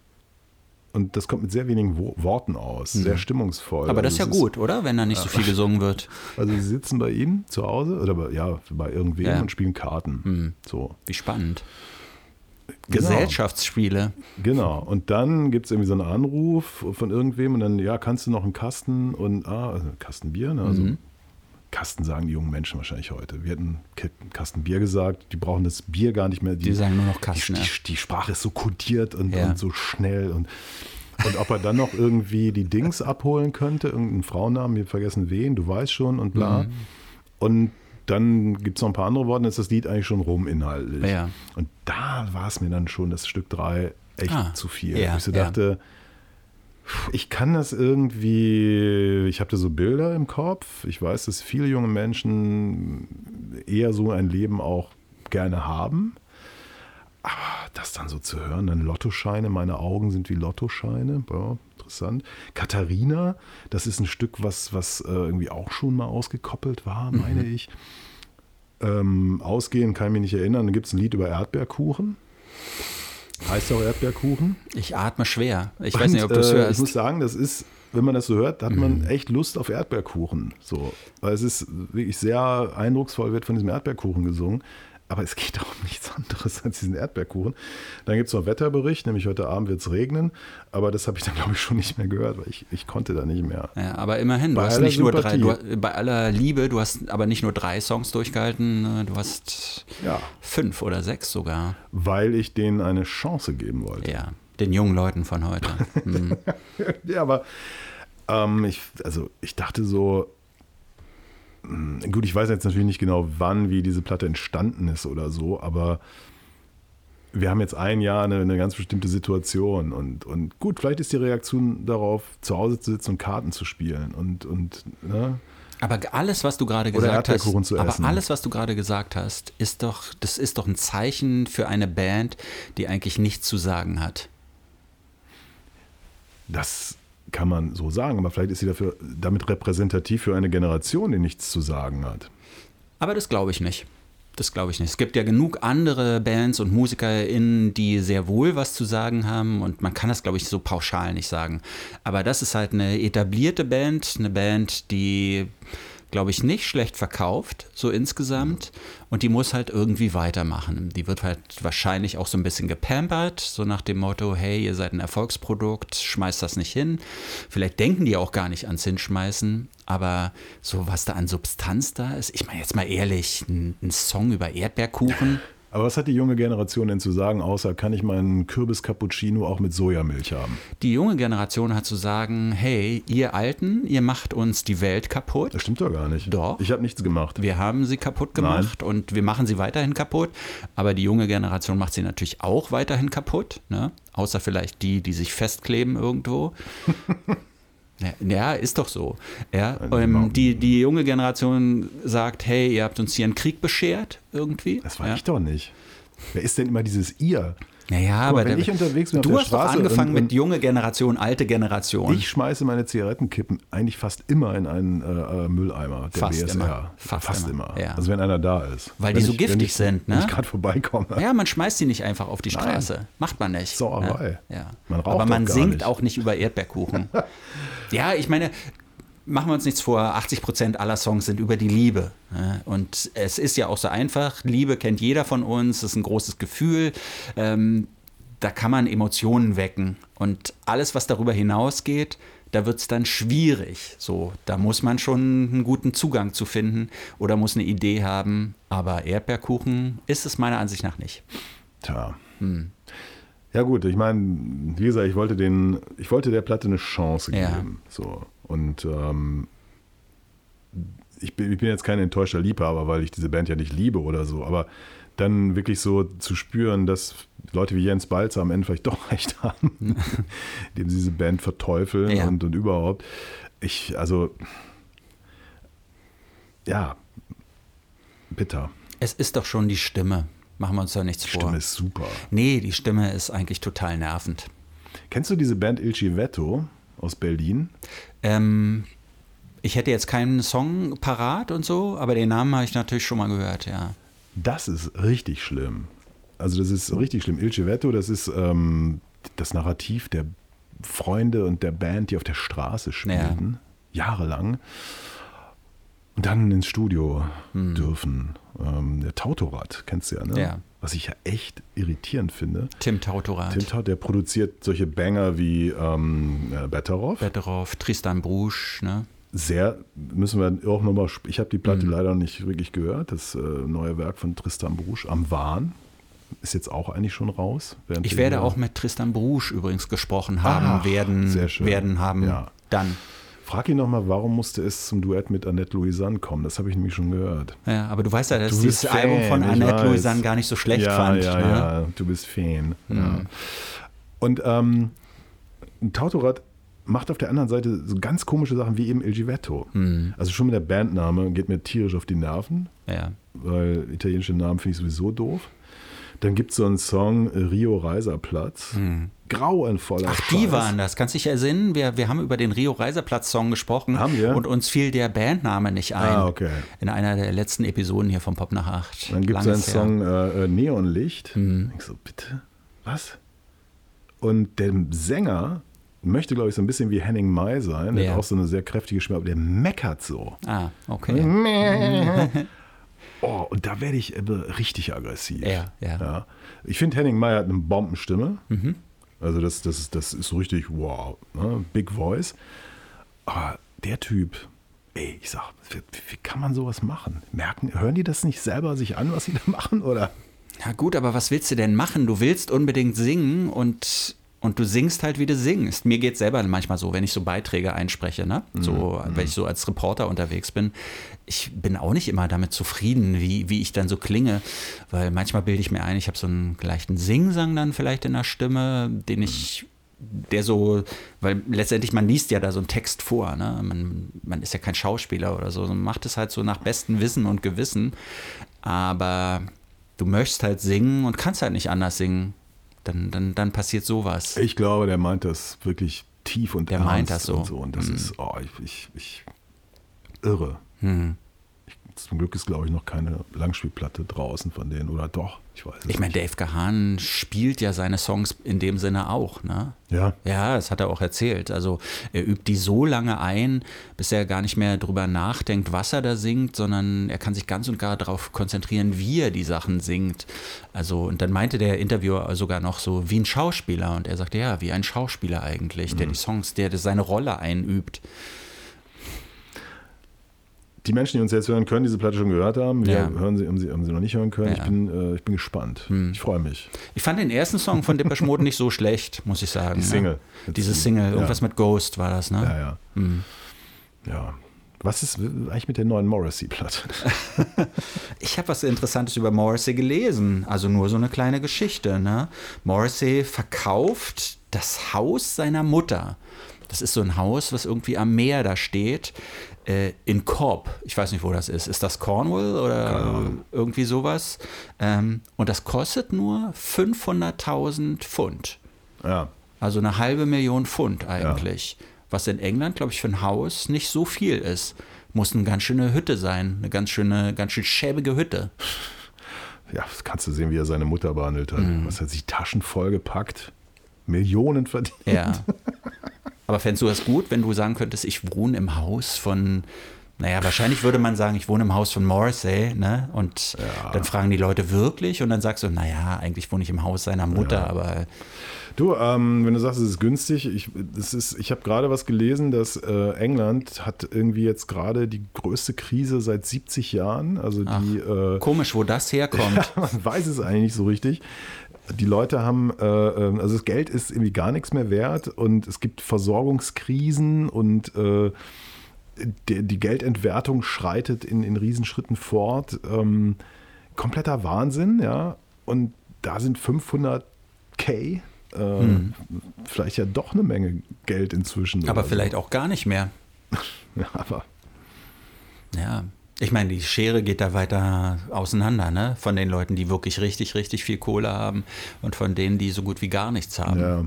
und das kommt mit sehr wenigen Wo Worten aus, mhm. sehr stimmungsvoll. Aber das ist also ja gut, oder? Wenn da nicht so viel gesungen wird. Also sie sitzen bei ihm zu Hause oder bei, ja, bei irgendwem ja. und spielen Karten. Mhm. So. Wie spannend. Genau. Gesellschaftsspiele. Genau. Und dann gibt es irgendwie so einen Anruf von irgendwem und dann, ja, kannst du noch einen Kasten und, ah, also Kasten Bier, ne? also mhm. Kasten sagen die jungen Menschen wahrscheinlich heute. Wir hätten Kasten Bier gesagt, die brauchen das Bier gar nicht mehr. Die, die sagen nur noch Kasten. Die, die, die, Sprache ist so kodiert und, ja. und so schnell und und ob er dann noch irgendwie die Dings abholen könnte, irgendeinen Frauennamen, wir vergessen wen, du weißt schon und bla. Mhm. Und dann gibt es noch ein paar andere Worte, dann ist das Lied eigentlich schon rum inhaltlich. Ja. Und da war es mir dann schon das Stück 3 echt ah, zu viel. Ja, ich so dachte, ja ich kann das irgendwie, ich habe da so Bilder im Kopf. Ich weiß, dass viele junge Menschen eher so ein Leben auch gerne haben. Aber das dann so zu hören, dann Lottoscheine, meine Augen sind wie Lottoscheine, ja, interessant. Katharina, das ist ein Stück, was, was äh, irgendwie auch schon mal ausgekoppelt war, mhm. meine mhm. ich. Ähm, ausgehen kann ich mich nicht erinnern. Dann gibt es ein Lied über Erdbeerkuchen. Heißt auch Erdbeerkuchen. Ich atme schwer. Ich Und, weiß nicht, ob du es äh, hörst. Ich muss sagen, das ist, wenn man das so hört, hat man mhm. echt Lust auf Erdbeerkuchen. So. Weil es ist wirklich sehr eindrucksvoll, wird von diesem Erdbeerkuchen gesungen. Aber es geht auch um nichts anderes als diesen Erdbeerkuchen. Dann gibt es noch Wetterbericht, nämlich heute Abend wird es regnen. Aber das habe ich dann, glaube ich, schon nicht mehr gehört, weil ich, ich konnte da nicht mehr. Ja, aber immerhin, bei du hast nicht nur drei, du, bei aller Liebe, du hast aber nicht nur drei Songs durchgehalten, äh, du hast ja. fünf oder sechs sogar. Weil ich denen eine Chance geben wollte. Ja, den jungen Leuten von heute. Mhm. ja, aber ähm, ich, also ich dachte so, gut, ich weiß jetzt natürlich nicht genau, wann, wie diese Platte entstanden ist oder so, aber wir haben jetzt ein Jahr eine, eine, ganz bestimmte Situation und, und gut, vielleicht ist die Reaktion darauf, zu Hause zu sitzen und Karten zu spielen und, und ne? Aber alles, was du gerade gesagt hast, aber alles, was du gerade gesagt hast, ist doch, das ist doch ein Zeichen für eine Band, die eigentlich nichts zu sagen hat. Das kann man so sagen, aber vielleicht ist sie dafür damit repräsentativ für eine Generation, die nichts zu sagen hat. Aber das glaube ich nicht. Das glaube ich nicht. Es gibt ja genug andere Bands und MusikerInnen, die sehr wohl was zu sagen haben und man kann das, glaube ich, so pauschal nicht sagen. Aber das ist halt eine etablierte Band, eine Band, die glaube ich, nicht schlecht verkauft, so insgesamt. Und die muss halt irgendwie weitermachen. Die wird halt wahrscheinlich auch so ein bisschen gepampert, so nach dem Motto, hey, ihr seid ein Erfolgsprodukt, schmeißt das nicht hin. Vielleicht denken die auch gar nicht ans Hinschmeißen, aber so was da an Substanz da ist, ich meine jetzt mal ehrlich, ein, ein Song über Erdbeerkuchen. Aber was hat die junge Generation denn zu sagen, außer kann ich meinen Kürbis-Cappuccino auch mit Sojamilch haben? Die junge Generation hat zu sagen, hey, ihr Alten, ihr macht uns die Welt kaputt. Das stimmt doch gar nicht. Doch. Ich habe nichts gemacht. Wir haben sie kaputt gemacht und wir machen sie weiterhin kaputt. Aber die junge Generation macht sie natürlich auch weiterhin kaputt. Ne? Außer vielleicht die, die sich festkleben irgendwo. Ja, ist doch so. Ja, ähm, die, die junge Generation sagt, hey, ihr habt uns hier einen Krieg beschert irgendwie. Das war ja. ich doch nicht. Wer ist denn immer dieses ihr? Naja, mal, aber wenn ich unterwegs bin auf du der hast Straße angefangen und- mit und- junge Generation, alte Generation. Ich schmeiße meine Zigarettenkippen eigentlich fast immer in einen äh, äh, Mülleimer der Fast BSR. immer. Fast immer, ja. Also wenn einer da ist. Weil wenn die so ich, wenn giftig ich, sind, Wenn ne? ich gerade vorbeikomme. ja, man schmeißt sie nicht einfach auf die Straße. Macht man nicht. Sauerei. Ja, ja. Man raucht Aber man singt nicht. auch nicht über Erdbeerkuchen. ja, ich meine, machen wir uns nichts vor, 80 Prozent aller Songs sind über die Liebe. Und es ist ja auch so einfach. Liebe kennt jeder von uns, es ist ein großes Gefühl. Ähm, da kann man Emotionen wecken. Und alles, was darüber hinausgeht, da wird es dann schwierig. So, da muss man schon einen guten Zugang zu finden oder muss eine Idee haben. Aber Erdbeerkuchen ist es meiner Ansicht nach nicht. Tja. Hm. Ja gut, ich meine, wie gesagt, ich wollte den, ich wollte der Platte eine Chance Ja. geben. So. Und ähm, ich, bin, ich bin jetzt kein enttäuschter Liebhaber, weil ich diese Band ja nicht liebe oder so, aber dann wirklich so zu spüren, dass Leute wie Jens Balzer am Ende vielleicht doch recht haben, indem sie diese Band verteufeln Ja. und, und überhaupt. Ich, also, ja, bitter. Es ist doch schon die Stimme. Machen wir uns da nichts Die vor. Stimme ist super. Nee, die Stimme ist eigentlich total nervend. Kennst du diese Band Il Civetto aus Berlin? Ähm, ich hätte jetzt keinen Song parat und so, aber den Namen habe ich natürlich schon mal gehört, ja. Das ist richtig schlimm. Also das ist richtig schlimm. Il Civetto, das ist ähm, das Narrativ der Freunde und der Band, die auf der Straße spielten, jahrelang. Und dann ins Studio dürfen. Ähm, der Tautorat, kennst du ja, ne? Hm. Ja. Was ich ja echt irritierend finde. Tim Tautorat, Tim Taut, der produziert solche Banger wie ähm, äh, Betteroff. Betteroff, Tristan Brusch, ne? Sehr, müssen wir auch nochmal, ich habe die Platte Mhm. leider nicht wirklich gehört, das äh, neue Werk von Tristan Brusch am Wahn. Ist jetzt auch eigentlich schon raus. Ich werde auch mit Tristan Brusch übrigens gesprochen haben, Ach, werden, werden haben Ja. dann. Frag ihn nochmal, warum musste es zum Duett mit Annette Louisanne kommen? Das habe ich nämlich schon gehört. Ja, aber du weißt ja, dass Du ich dieses bist Album von Fan, Annette. Louisanne gar nicht so schlecht ja, fand. Ja, ne? Mhm. ja, du bist Fan. Ja. Und ähm, Tautorat macht auf der anderen Seite so ganz komische Sachen wie eben Il Givetto. Mhm. Also schon mit der Bandname geht mir tierisch auf die Nerven. ja. weil italienische Namen finde ich sowieso doof. Dann gibt es so einen Song, äh, Rio Reiserplatz. Grauenvoller Hm. Ach, die Scheiß. waren das. Kannst dich erinnern? Wir, wir haben über den Rio Reiserplatz Song gesprochen Haben wir? und uns fiel der Bandname nicht ein. Ah, okay. In einer der letzten Episoden hier vom Pop nach 8. Dann gibt es einen Song äh, äh, Neonlicht. Mhm. Ich so, bitte? Was? Und der Sänger möchte, glaube ich, so ein bisschen wie Henning Mai sein. Der Ja. hat auch so eine sehr kräftige Stimme, aber der meckert so. Ah, okay. Oh, und da werde ich äh, richtig aggressiv. Ja, ja. Mhm. Ich finde, Henning Mai hat eine Bombenstimme. Also das, das, ist- das ist so richtig, wow, ne? Big Voice. Aber der Typ, ey, ich sag, wie, wie kann man sowas machen? Merken, hören die das nicht selber sich an, was sie da machen? Oder? Ja gut, aber was willst du denn machen? Du willst unbedingt singen und, und du singst halt, wie du singst. Mir geht selber manchmal so, wenn ich so Beiträge einspreche, ne? so, wenn ich so als Reporter unterwegs bin. Ich bin auch nicht immer damit zufrieden, wie, wie ich dann so klinge, weil manchmal bilde ich mir ein, ich habe so einen leichten Singsang dann vielleicht in der Stimme, den ich der so, weil letztendlich man liest ja da so einen Text vor, ne? man, man ist ja kein Schauspieler oder so, man macht es halt so nach bestem Wissen und Gewissen, aber du möchtest halt singen und kannst halt nicht anders singen, dann, dann, dann passiert sowas. Ich glaube, der meint das wirklich tief und Der ernst meint das so. Und, so. und das ist, oh, ich, ich, ich irre. Hm. Zum Glück ist, glaube ich, noch keine Langspielplatte draußen von denen. Oder doch? Ich weiß es Ich meine. Dave Gahan spielt ja seine Songs in dem Sinne auch, ne? Ja, Ja, das hat er auch erzählt. Also er übt die so lange ein, bis er gar nicht mehr drüber nachdenkt, was er da singt, sondern er kann sich ganz und gar darauf konzentrieren, wie er die Sachen singt. Also, und dann meinte der Interviewer sogar noch so wie ein Schauspieler. Und er sagte, ja, wie ein Schauspieler eigentlich, der die Songs, der seine Rolle einübt. Die Menschen, die uns jetzt hören, können diese Platte schon gehört haben. Wir Ja. hören sie, haben sie, haben sie noch nicht hören können. Ja. Ich, bin, äh, ich bin gespannt. Hm. Ich freue mich. Ich fand den ersten Song von Depeche Mode nicht so schlecht, muss ich sagen. Die Single. Ne? Diese Single, irgendwas mit Ghost war das, ne? Ja, ja. Hm. ja. Was ist eigentlich mit der neuen Morrissey-Platte? Ich habe was Interessantes über Morrissey gelesen, also nur so eine kleine Geschichte. Ne? Morrissey verkauft das Haus seiner Mutter. Das ist so ein Haus, was irgendwie am Meer da steht, äh, in Cobb. Ich weiß nicht, wo das ist. Ist das Cornwall oder irgendwie sowas? Ähm, und das kostet nur 500.000 Pfund. Ja. Also eine halbe Million Pfund eigentlich. Was in England, glaube ich, für ein Haus nicht so viel ist. Muss eine ganz schöne Hütte sein. Eine ganz schöne, ganz schön schäbige Hütte. Ja, das kannst du sehen, wie er seine Mutter behandelt hat. Mhm. Was hat sich Taschen vollgepackt? Millionen verdient. Ja. Aber fändest du das gut, wenn du sagen könntest, ich wohne im Haus von, naja, wahrscheinlich würde man sagen, ich wohne im Haus von Morrissey, ne? Und dann fragen die Leute wirklich und dann sagst du, naja, eigentlich wohne ich im Haus seiner Mutter, aber Du, ähm, wenn du sagst, es ist günstig, ich, das ist, ich habe gerade was gelesen, dass äh, England hat irgendwie jetzt gerade die größte Krise seit 70 Jahren. Also die äh, komisch, wo das herkommt. man weiß es eigentlich nicht so richtig. Die Leute haben, äh, ähm, also das Geld ist irgendwie gar nichts mehr wert und es gibt Versorgungskrisen und äh, die, die Geldentwertung schreitet in, in Riesenschritten fort. Ähm, kompletter Wahnsinn, ja. Und da sind 500k, äh, vielleicht ja doch eine Menge Geld inzwischen. Hm. aber oder vielleicht auch gar nicht mehr. So. Ja, aber Ja. Ich meine, die Schere geht da weiter auseinander, ne? Von den Leuten, die wirklich richtig, richtig viel Kohle haben und von denen, die so gut wie gar nichts haben. Ja,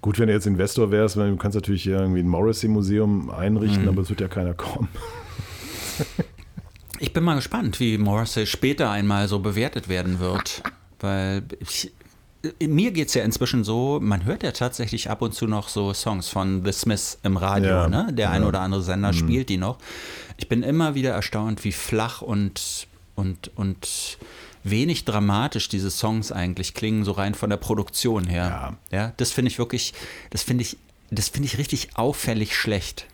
gut, wenn du jetzt Investor wärst, weil du kannst natürlich irgendwie ein Morrissey-Museum einrichten, Mhm. aber es wird ja keiner kommen. Ich bin mal gespannt, wie Morrissey später einmal so bewertet werden wird. Weil ich, mir geht es ja inzwischen so, man hört ja tatsächlich ab und zu noch so Songs von The Smiths im Radio, Ja, ne? Der ein ja. oder andere Sender spielt die noch. Ich bin immer wieder erstaunt, wie flach und, und, und wenig dramatisch diese Songs eigentlich klingen, so rein von der Produktion her. Ja, das finde ich wirklich, das finde ich, das finde ich richtig auffällig schlecht.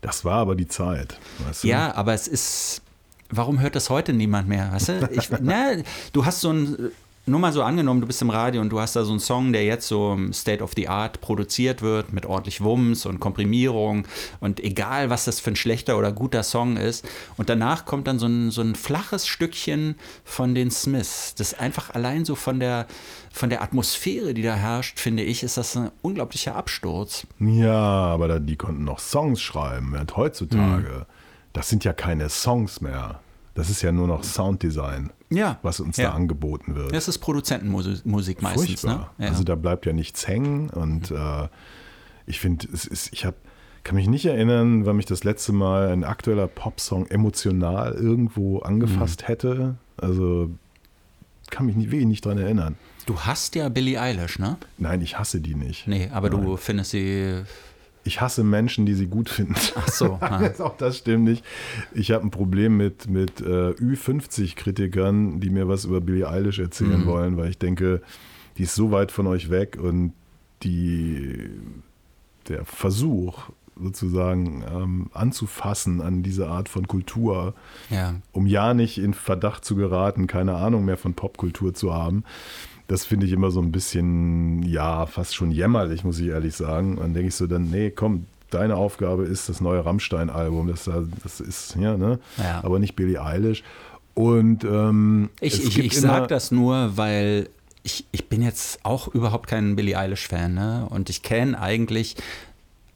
Das war aber die Zeit. Weißt du? Ja, aber es ist. Warum hört das heute niemand mehr? Weißt du? Ich, na, du hast so ein. Nur mal so angenommen, du bist im Radio und du hast da so einen Song, der jetzt so im State of the Art produziert wird, mit ordentlich Wumms und Komprimierung und egal, was das für ein schlechter oder guter Song ist. Und danach kommt dann so ein, so ein flaches Stückchen von den Smiths. Das einfach allein so von der, von der Atmosphäre, die da herrscht, finde ich, ist das ein unglaublicher Absturz. Ja, aber da, die konnten noch Songs schreiben. Während heutzutage, Hm. das sind ja keine Songs mehr. Das ist ja nur noch Sounddesign, Ja. was uns ja. da angeboten wird. Das ist Produzentenmusik Musik meistens. Ne? Ja. Also da bleibt ja nichts hängen und äh, ich finde, es ist, ich habe kann mich nicht erinnern, wann mich das letzte Mal ein aktueller Popsong emotional irgendwo angefasst Mhm. hätte. Also kann mich nicht, wirklich nicht dran erinnern. du hast ja Billie Eilish, ne? Nein, ich hasse die nicht. Nee, aber du findest sie. Ich hasse Menschen, die sie gut finden. Ach so. Auch das stimmt nicht. Ich habe ein Problem mit, mit äh, Ü50-Kritikern, die mir was über Billie Eilish erzählen Mhm. wollen, weil ich denke, die ist so weit von euch weg und die, der Versuch sozusagen ähm, anzufassen an diese Art von Kultur, Ja. um ja nicht in Verdacht zu geraten, keine Ahnung mehr von Popkultur zu haben. Das finde ich immer so ein bisschen, ja, fast schon jämmerlich, muss ich ehrlich sagen. Dann denke ich so dann, nee, komm, deine Aufgabe ist das neue Rammstein-Album. Das, das ist, ja, ne? Ja. Aber nicht Billie Eilish. Und ähm, Ich, ich, ich immer- sag das nur, weil ich, ich bin jetzt auch überhaupt kein Billie Eilish-Fan, ne? Und ich kenne eigentlich.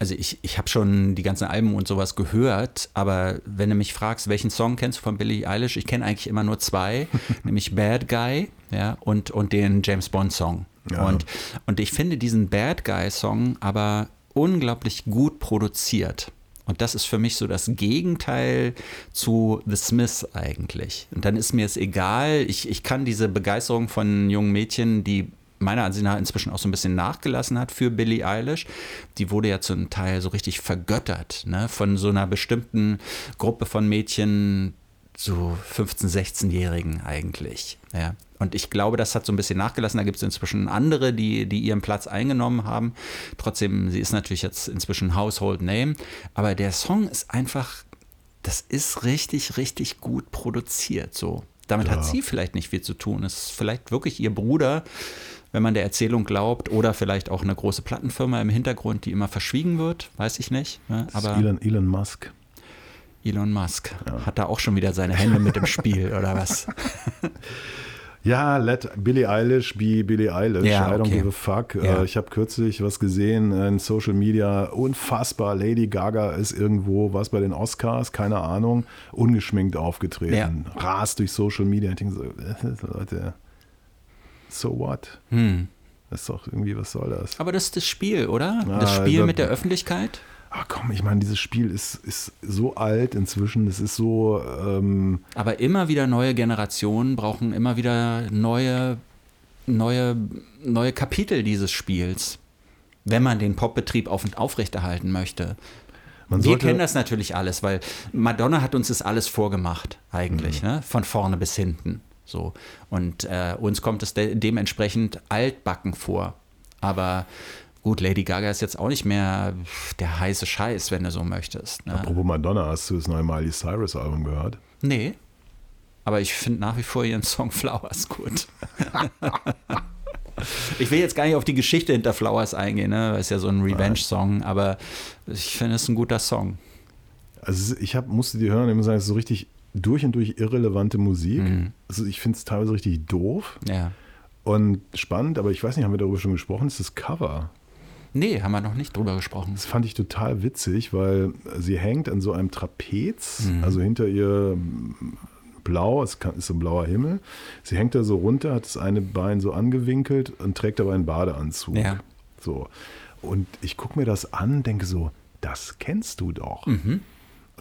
Also ich, ich habe schon die ganzen Alben und sowas gehört, aber wenn du mich fragst, welchen Song kennst du von Billie Eilish, ich kenne eigentlich immer nur zwei, nämlich Bad Guy ja, und, und den James Bond Song. Ja. Und, und ich finde diesen Bad Guy Song aber unglaublich gut produziert. Und das ist für mich so das Gegenteil zu The Smiths eigentlich. Und dann ist mir es egal, ich, ich kann diese Begeisterung von jungen Mädchen, die meiner Ansicht nach inzwischen auch so ein bisschen nachgelassen hat für Billie Eilish. Die wurde ja zum Teil so richtig vergöttert, ne? Von so einer bestimmten Gruppe von Mädchen, so 15-, 16-Jährigen eigentlich. Ja. Und ich glaube, das hat so ein bisschen nachgelassen. Da gibt es inzwischen andere, die, die ihren Platz eingenommen haben. Trotzdem, sie ist natürlich jetzt inzwischen Household Name. Aber der Song ist einfach das ist richtig, richtig gut produziert. So. Damit Ja. hat sie vielleicht nicht viel zu tun. Es ist vielleicht wirklich ihr Bruder, wenn man der Erzählung glaubt, oder vielleicht auch eine große Plattenfirma im Hintergrund, die immer verschwiegen wird, weiß ich nicht. Ne? Aber Elon, Elon Musk. Elon Musk hat da auch schon wieder seine Hände mit im Spiel, oder was? Ja, let Billie Eilish be Billie Eilish. Ja, I don't okay. give a fuck. Ja. Äh, Ich habe kürzlich was gesehen in Social Media. Unfassbar. Lady Gaga ist irgendwo, was bei den Oscars, keine Ahnung, ungeschminkt aufgetreten. Rast durch Social Media. Ich denke so, Leute, so what? Hm. Das ist doch irgendwie, was soll das? Aber das ist das Spiel, oder? Ja, das Spiel da- mit der Öffentlichkeit? Ach komm, ich meine, dieses Spiel ist, ist so alt inzwischen. Es ist so, ähm, Aber immer wieder neue Generationen brauchen immer wieder neue, neue, neue Kapitel dieses Spiels, wenn man den Popbetrieb auf, aufrechterhalten möchte. man Wir kennen das natürlich alles, weil Madonna hat uns das alles vorgemacht, eigentlich, Mhm. ne? von vorne bis hinten. So. Und äh, uns kommt es de dementsprechend altbacken vor. Aber gut, Lady Gaga ist jetzt auch nicht mehr der heiße Scheiß, wenn du so möchtest. Ne? Apropos Madonna, hast du das neue Miley Cyrus Album gehört? Nee. Aber ich finde nach wie vor ihren Song Flowers gut. ich will jetzt gar nicht auf die Geschichte hinter Flowers eingehen, ne? Das ist ja so ein Revenge-Song, aber ich finde es ein guter Song. Also ich hab, musste die hören, ich muss sagen, es ist so richtig durch und durch irrelevante Musik. Mhm. Also ich finde es teilweise richtig doof Ja. und spannend, aber ich weiß nicht, haben wir darüber schon gesprochen, ist das Cover. Nee, haben wir noch nicht drüber gesprochen. Das fand ich total witzig, weil sie hängt an so einem Trapez, Mhm. also hinter ihr blau, es ist so ein blauer Himmel. Sie hängt da so runter, hat das eine Bein so angewinkelt und trägt aber einen Badeanzug. Ja. So. Und ich gucke mir das an, denke so, das kennst du doch. Mhm.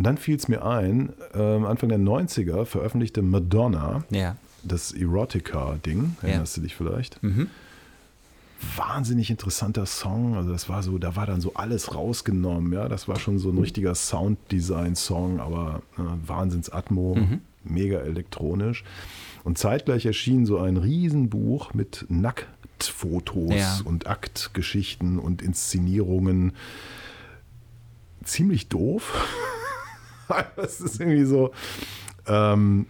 Und dann fiel es mir ein, ähm, Anfang der 90er veröffentlichte Madonna Ja. das Erotica-Ding, Ja. erinnerst du dich vielleicht? Mhm. Wahnsinnig interessanter Song. Also das war so, da war dann so alles rausgenommen, ja. Das war schon so ein richtiger Sounddesign-Song, aber äh, Wahnsinns-Atmo, Mhm. mega elektronisch. Und zeitgleich erschien so ein Riesenbuch mit Nacktfotos Ja. und Aktgeschichten und Inszenierungen. Ziemlich doof. das ist irgendwie so. Ähm,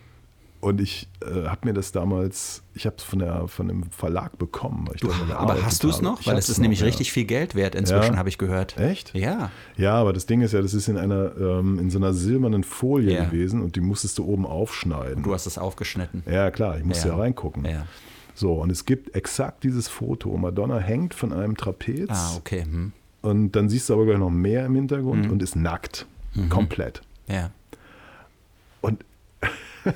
und ich äh, habe mir das damals, ich habe es von, der- von einem Verlag bekommen. Du, aber hast du es noch? Ich Weil es ist noch, nämlich ja. richtig viel Geld wert inzwischen, Ja. habe ich gehört. Echt? Ja. Ja, aber das Ding ist ja, das ist in einer ähm, in so einer silbernen Folie Ja. gewesen und die musstest du oben aufschneiden. Du hast es aufgeschnitten. ja, klar, ich musste ja, reingucken. So, und es gibt exakt dieses Foto. Madonna hängt von einem Trapez Ah, okay. Hm. und dann siehst du aber gleich noch mehr im Hintergrund Mhm. und ist nackt. Komplett. Ja. Und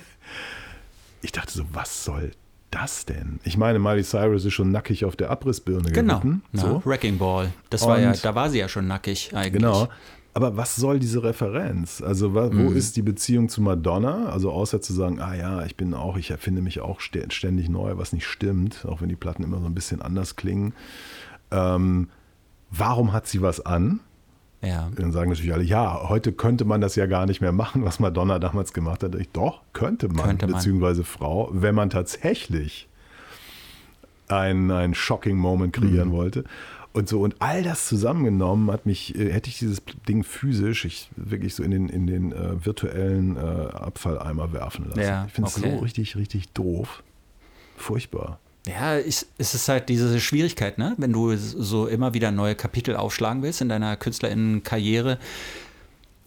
ich dachte so, was soll das denn? Ich meine, Miley Cyrus ist schon nackig auf der Abrissbirne Genau. geritten. Na, So. Wrecking Ball. Das war ja, Und- da war sie ja schon nackig eigentlich. Genau. Aber was soll diese Referenz? Also wo Mhm. ist die Beziehung zu Madonna? Also außer zu sagen, ah ja, ich bin auch, ich erfinde mich auch stä- ständig neu, was nicht stimmt, auch wenn die Platten immer so ein bisschen anders klingen. Ähm, warum hat sie was an? Ja. Dann sagen natürlich alle, ja, heute könnte man das ja gar nicht mehr machen, was Madonna damals gemacht hat. Ich, doch, könnte man, Könnte man. beziehungsweise Frau, wenn man tatsächlich einen, einen shocking Moment Mhm. kreieren wollte. Und so, und all das zusammengenommen hat mich, äh, hätte ich dieses Ding physisch, ich wirklich so in den, in den äh, virtuellen äh, Abfalleimer werfen lassen. Ja, ich finde es okay. so richtig, richtig doof. Furchtbar. Ja, ich, es ist halt diese Schwierigkeit, ne? Wenn du so immer wieder neue Kapitel aufschlagen willst in deiner KünstlerInnen-Karriere,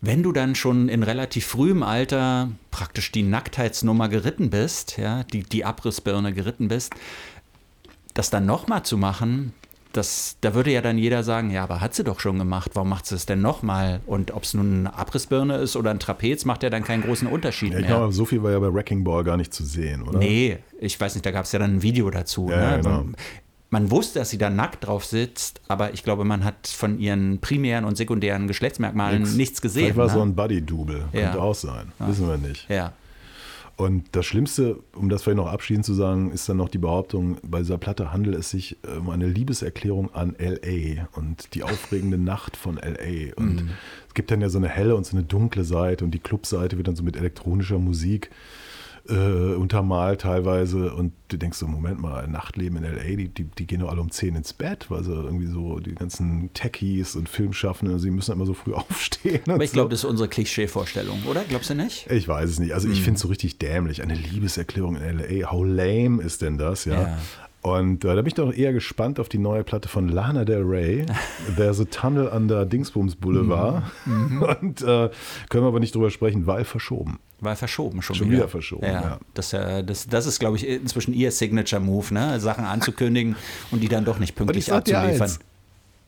wenn du dann schon in relativ frühem Alter praktisch die Nacktheitsnummer geritten bist, ja, die, die Abrissbirne geritten bist, das dann nochmal zu machen, das, da würde ja dann jeder sagen, ja, aber hat sie doch schon gemacht, warum macht sie es denn nochmal? Und ob es nun eine Abrissbirne ist oder ein Trapez, macht ja dann keinen großen Unterschied Ja, ich mehr. glaube, so viel war ja bei Wrecking Ball gar nicht zu sehen, oder? Nee, ich weiß nicht, da gab es ja dann ein Video dazu. Ja, ne? genau. Man wusste, dass sie da nackt drauf sitzt, aber ich glaube, man hat von ihren primären und sekundären Geschlechtsmerkmalen Nix. nichts gesehen. Vielleicht war ne? so ein Buddy-Double. Ja. Könnte auch sein. Wissen wir nicht. ja. Und das Schlimmste, um das vielleicht noch abschließend zu sagen, ist dann noch die Behauptung, bei dieser Platte handelt es sich äh, um eine Liebeserklärung an L.A. und die aufregende Nacht von L.A. Und es gibt dann ja so eine helle und so eine dunkle Seite und die Clubseite wird dann so mit elektronischer Musik äh, untermalt teilweise und du denkst so, Moment mal, Nachtleben in L.A., die, die, die gehen doch alle um 10 ins Bett, weil sie irgendwie so die ganzen Techies und Filmschaffenden, sie müssen immer so früh aufstehen. Aber ich so. glaube, das ist unsere Klischee-Vorstellung, oder? Glaubst du nicht? Ich weiß es nicht. Also ich finde es so richtig dämlich. Eine Liebeserklärung in L.A. How lame ist denn das, ja? Ja. Und äh, da bin ich doch eher gespannt auf die neue Platte von Lana Del Rey. There's a Tunnel an der Dingsbums Boulevard. Und äh, können wir aber nicht drüber sprechen, weil verschoben. War verschoben schon, Schon wieder. wieder verschoben, Ja, ja. Das, äh, das, das ist, glaube ich, inzwischen ihr Signature-Move, ne? Sachen anzukündigen und die dann doch nicht pünktlich abzuliefern. eins,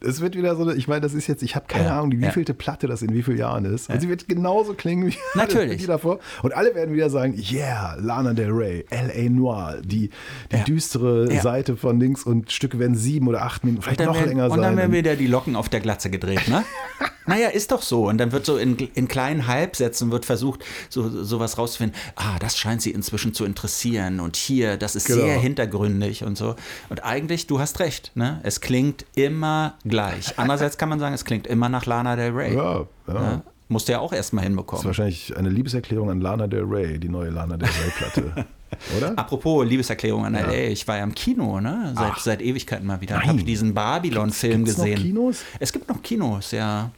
es wird wieder so, eine- ich meine, das ist jetzt, ich habe keine Ja, Ahnung, wie ja. wievielte Platte das in wie vielen Jahren ist. Und sie wird genauso klingen wie Natürlich. die davor. Und alle werden wieder sagen, yeah, Lana Del Rey, L.A. Noir, die, die Ja. düstere Ja. Seite von links und Stücke werden sieben oder acht Minuten, vielleicht noch werden, länger und sein. dann werden wieder die Locken auf der Glatze gedreht, ne? naja, ist doch so. Und dann wird so in, in kleinen Halbsätzen wird versucht, so sowas rauszufinden. Ah, das scheint sie inzwischen zu interessieren. Und hier, das ist Genau. sehr hintergründig und so. Und eigentlich, du hast recht, ne? Es klingt immer gleich. Andererseits kann man sagen, es klingt immer nach Lana Del Rey. ja, ja. Ne? Musst du ja auch erstmal Das ist hinbekommen. wahrscheinlich eine Liebeserklärung an Lana Del Rey, die neue Lana Del Rey Platte. Oder? Apropos Liebeserklärung an LA, ich war ja im Kino, ne? Seit, seit Ewigkeiten mal wieder. Habe ich diesen Babylon-Film Gibt's noch gesehen. Kinos? Es gibt noch Kinos, ja.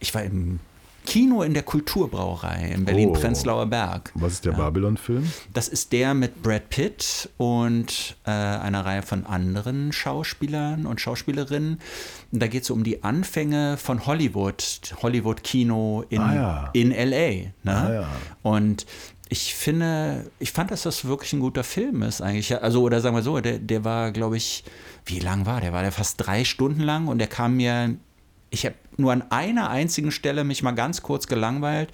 Ich war im Kino in der Kulturbrauerei in Berlin-Prenzlauer Berg. Was ist der Babylon-Film? Das ist der mit Brad Pitt und äh, einer Reihe von anderen Schauspielern und Schauspielerinnen. Und da geht es um die Anfänge von Hollywood, Hollywood-Kino in, Ah, ja. in L.A. Ne? Ah, ja. Und ich finde, ich fand, dass das wirklich ein guter Film ist eigentlich. Also, oder sagen wir so, der, der war, glaube ich, wie lang war der? War der fast drei Stunden lang und der kam mir ich habe nur an einer einzigen Stelle mich mal ganz kurz gelangweilt,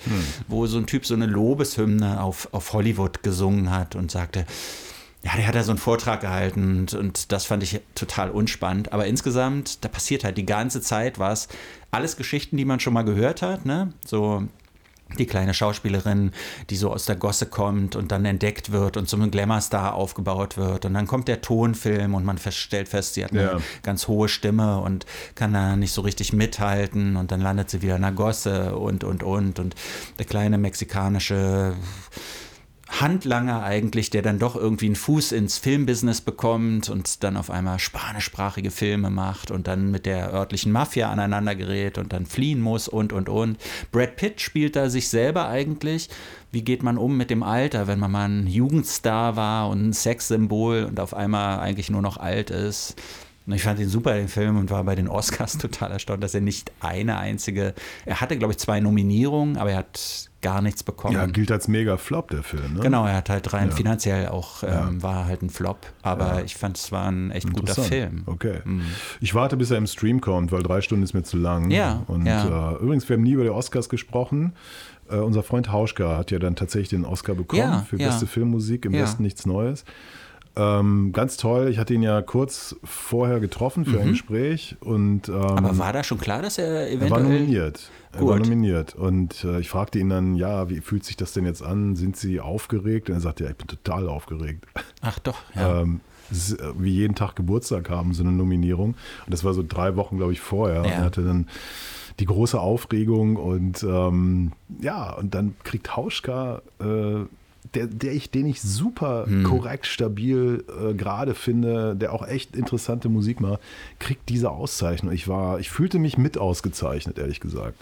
wo so ein Typ so eine Lobeshymne auf, auf Hollywood gesungen hat und sagte, ja, der hat da so einen Vortrag gehalten und, und das fand ich total unspannend. Aber insgesamt, da passiert halt die ganze Zeit was. Alles Geschichten, die man schon mal gehört hat, ne? So die kleine Schauspielerin, die so aus der Gosse kommt und dann entdeckt wird und zum Glamour-Star aufgebaut wird. Und dann kommt der Tonfilm und man stellt fest, sie hat eine Ja. ganz hohe Stimme und kann da nicht so richtig mithalten. Und dann landet sie wieder in der Gosse und, und, und. Und der kleine mexikanische Handlanger eigentlich, der dann doch irgendwie einen Fuß ins Filmbusiness bekommt und dann auf einmal spanischsprachige Filme macht und dann mit der örtlichen Mafia aneinander gerät und dann fliehen muss und, und, und. Brad Pitt spielt da sich selber eigentlich. Wie geht man um mit dem Alter, wenn man mal ein Jugendstar war und ein Sexsymbol und auf einmal eigentlich nur noch alt ist? Und ich fand ihn super, den Film, und war bei den Oscars total erstaunt, dass er nicht eine einzige, er hatte, glaube ich, zwei Nominierungen, aber er hat gar nichts bekommen. Ja, gilt als mega Flop, der Film. Ne? Genau, er hat halt rein Ja. finanziell auch, ähm, war halt ein Flop, aber ich fand es war ein echt guter. Film. Mhm. Okay. Ich warte, bis er im Stream kommt, weil drei Stunden ist mir zu lang. Ja, Und ja. Äh, übrigens, wir haben nie über die Oscars gesprochen. Äh, unser Freund Hauschka hat ja dann tatsächlich den Oscar bekommen Ja, für ja. beste Filmmusik, im Ja. Westen nichts Neues. Ähm, ganz toll. Ich hatte ihn ja kurz vorher getroffen für ein Gespräch und ähm, Mhm. Aber war da schon klar, dass er er war eventuell. nominiert. Er war Gut. nominiert. Und äh, ich fragte ihn dann, ja, wie fühlt sich das denn jetzt an? Sind Sie aufgeregt? Und er sagte, ja, ich bin total aufgeregt. Ach doch, ja. Ähm, ist, äh, wie jeden Tag Geburtstag haben, so eine Nominierung. Und das war so drei Wochen, glaube ich, vorher. Und Ja. er hatte dann die große Aufregung und ähm, ja, und dann kriegt Hauschka, äh, der, der ich, den ich super Hm. korrekt, stabil äh, gerade finde, der auch echt interessante Musik macht, kriegt diese Auszeichnung. Ich war, ich fühlte mich mit ausgezeichnet, ehrlich gesagt.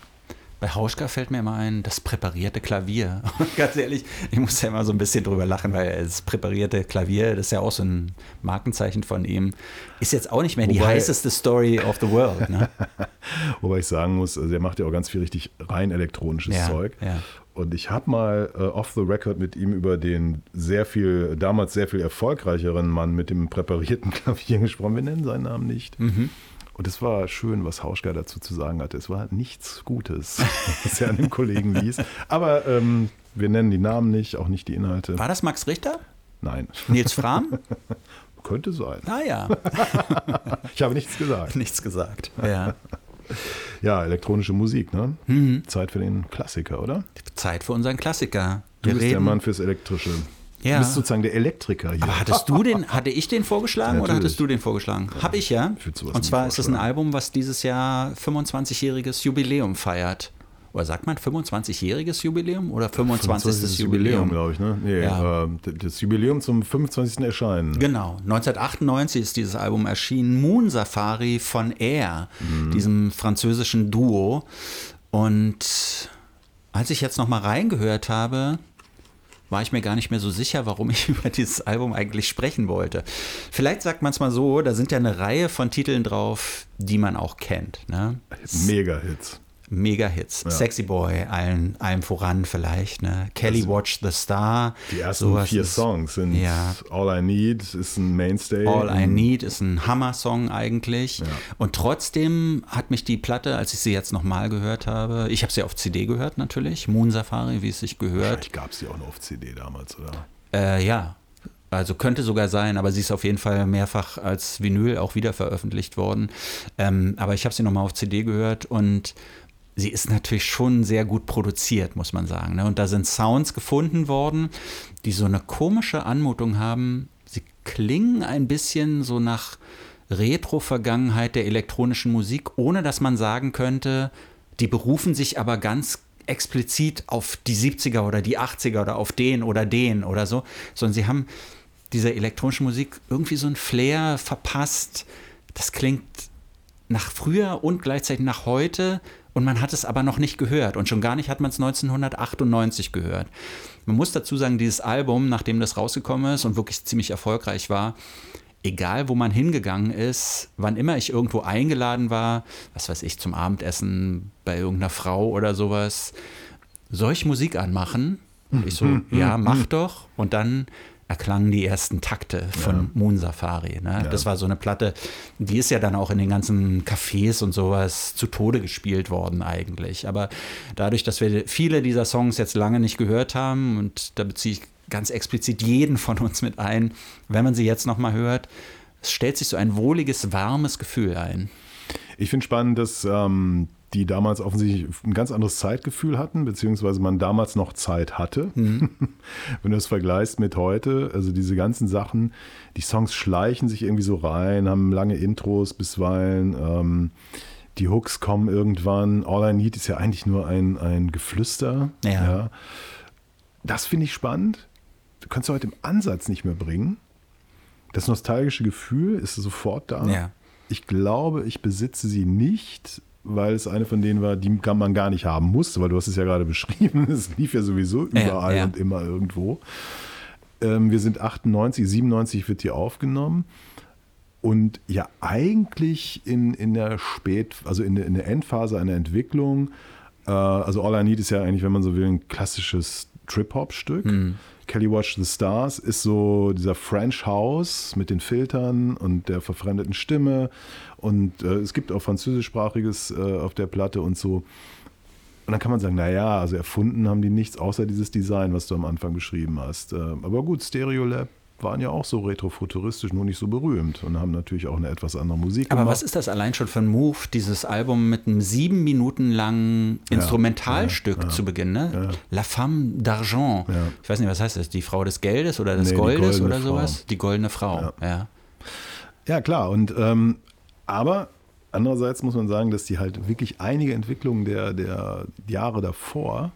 Bei Hauschka fällt mir immer ein, das präparierte Klavier. Und ganz ehrlich, ich muss ja immer so ein bisschen drüber lachen, weil das präparierte Klavier, das ist ja auch so ein Markenzeichen von ihm, ist jetzt auch nicht mehr die Wobei- heißeste Story of the world. Ne? Wobei ich sagen muss, also er macht ja auch ganz viel richtig rein elektronisches Ja, Zeug. ja. Und ich habe mal äh, off the record mit ihm über den sehr viel, damals sehr viel erfolgreicheren Mann mit dem präparierten Klavier gesprochen. Wir nennen seinen Namen nicht. Mhm. Und es war schön, was Hauschka dazu zu sagen hatte. Es war nichts Gutes, was er an dem Kollegen ließ. Aber ähm, wir nennen die Namen nicht, auch nicht die Inhalte. War das Max Richter? Nein, Nils Fram? könnte sein. Naja, Ich habe nichts gesagt. nichts gesagt. Ja. Ja, elektronische Musik, ne? Mhm. Zeit für den Klassiker, oder? Zeit für unseren Klassiker. Du Wir bist der reden- Mann fürs Elektrische. Ja. Du bist sozusagen der Elektriker hier. Aber hattest du den, hatte ich den vorgeschlagen oder Natürlich. hattest du den vorgeschlagen? Hab ich ja. Ich Und zwar ist es ein. Album, was dieses Jahr 25-jähriges Jubiläum feiert. Oder sagt man 25-jähriges Jubiläum oder 25. 25. Jubiläum? glaube ich, ne? Nee, Ja. äh, das Jubiläum zum 25. Erscheinen. Genau, 1998 ist dieses Album erschienen, Moon Safari von Air, Mhm. diesem französischen Duo. Und als ich jetzt nochmal reingehört habe, war ich mir gar nicht mehr so sicher, warum ich über dieses Album eigentlich sprechen wollte. Vielleicht sagt man es mal so, da sind ja eine Reihe von Titeln drauf, die man auch kennt. Ne? Mega-Hits. Mega-Hits. Sexy Boy, allen, allem voran vielleicht. Ne? Kelly Watch the Star. Die ersten vier ist- Songs sind Ja. All I Need ist ein Mainstay. All I Need ist ein Hammer-Song eigentlich. Ja. Und trotzdem hat mich die Platte, als ich sie jetzt nochmal gehört habe, ich habe sie auf CD gehört natürlich, Moon Safari, wie es sich gehört. Gab es die auch noch auf CD damals, oder? Äh, ja, also könnte sogar sein, aber sie ist auf jeden Fall mehrfach als Vinyl auch wieder veröffentlicht worden. Ähm, aber ich habe sie nochmal auf CD gehört und sie ist natürlich schon sehr gut produziert, muss man sagen. Ne? Und da sind Sounds gefunden worden, die so eine komische Anmutung haben. Sie klingen ein bisschen so nach Retro-Vergangenheit der elektronischen Musik, ohne dass man sagen könnte, die berufen sich aber ganz explizit auf die 70er oder die 80er oder auf den oder den oder so, sondern sie haben dieser elektronischen Musik irgendwie so ein Flair verpasst. Das klingt nach früher und gleichzeitig nach heute und man hat es aber noch nicht gehört und schon gar nicht hat man es 1998 gehört. Man muss dazu sagen, dieses Album, nachdem das rausgekommen ist und wirklich ziemlich erfolgreich war, egal wo man hingegangen ist, wann immer ich irgendwo eingeladen war, was weiß ich, zum Abendessen bei irgendeiner Frau oder sowas, soll ich Musik anmachen? Und ich so, ja, mach doch. Und dann erklangen die ersten Takte von Moon Safari. Ne? Das war so eine Platte, die ist ja dann auch in den ganzen Cafés und sowas zu Tode gespielt worden eigentlich. Aber dadurch, dass wir viele dieser Songs jetzt lange nicht gehört haben, und da beziehe ich ganz explizit jeden von uns mit ein, wenn man sie jetzt nochmal hört, es stellt sich so ein wohliges, warmes Gefühl ein. Ich finde spannend, dass ähm, die damals offensichtlich ein ganz anderes Zeitgefühl hatten, beziehungsweise man damals noch Zeit hatte. Mhm. Wenn du das vergleichst mit heute, also diese ganzen Sachen, die Songs schleichen sich irgendwie so rein, haben lange Intros bisweilen. Ähm, die Hooks kommen irgendwann. All I Need ist ja eigentlich nur ein, ein Geflüster. Ja. Das finde ich spannend. Du kannst du heute im Ansatz nicht mehr bringen. Das nostalgische Gefühl ist sofort da. Ja. Ich glaube, ich besitze sie nicht, weil es eine von denen war, die kann man gar nicht haben musste, weil du hast es ja gerade beschrieben. Es lief ja sowieso Ja, überall ja. und immer irgendwo. Ähm, wir sind 98, 97 wird die aufgenommen. Und ja, eigentlich in, in der Spät, also in der, in der Endphase einer Entwicklung, äh, also All I Need ist ja eigentlich, wenn man so will, ein klassisches Trip-Hop-Stück. Kelly Watch the Stars ist so dieser French House mit den Filtern und der verfremdeten Stimme. Und äh, es gibt auch französischsprachiges äh, auf der Platte und so. Und dann kann man sagen, naja, also erfunden haben die nichts außer dieses Design, was du am Anfang beschrieben hast. Äh, Aber gut, Stereolab waren ja auch so retrofuturistisch, nur nicht so berühmt und haben natürlich auch eine etwas andere Musik Aber gemacht. was ist das allein schon für ein Move, dieses Album mit einem sieben Minuten langen Instrumentalstück ja, zu Beginn, ne? ja. La Femme d'Argent. Ja. Ich weiß nicht, was heißt das? Die Frau des Geldes oder des Nee, Goldes oder Frau. sowas? Die goldene Frau, ja. Ja, klar. Und ähm, aber andererseits muss man sagen, dass die halt wirklich einige Entwicklungen der, der Jahre davor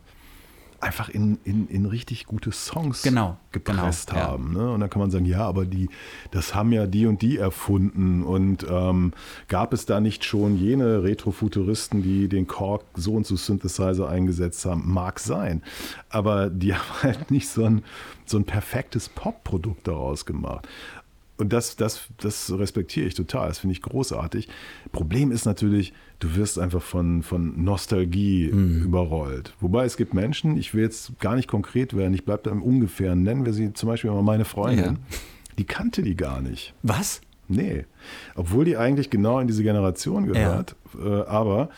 einfach in, in, in richtig gute Songs Genau, gepresst genau, ja. haben. Ne? Und dann kann man sagen, ja, aber die, das haben ja die und die erfunden. Und ähm, gab es da nicht schon jene Retrofuturisten, die den Korg so und so Synthesizer eingesetzt haben? Mag sein. Aber die haben halt nicht so ein, so ein perfektes Pop-Produkt daraus gemacht. Und das, das, das respektiere ich total. Das finde ich großartig. Problem ist natürlich, du wirst einfach von, von Nostalgie überrollt. Wobei es gibt Menschen, ich will jetzt gar nicht konkret werden, ich bleibe da im Ungefähren. Nennen wir sie zum Beispiel mal meine Freundin. Ja. Die kannte die gar nicht. Was? Nee. Obwohl die eigentlich genau in diese Generation gehört. Äh, aber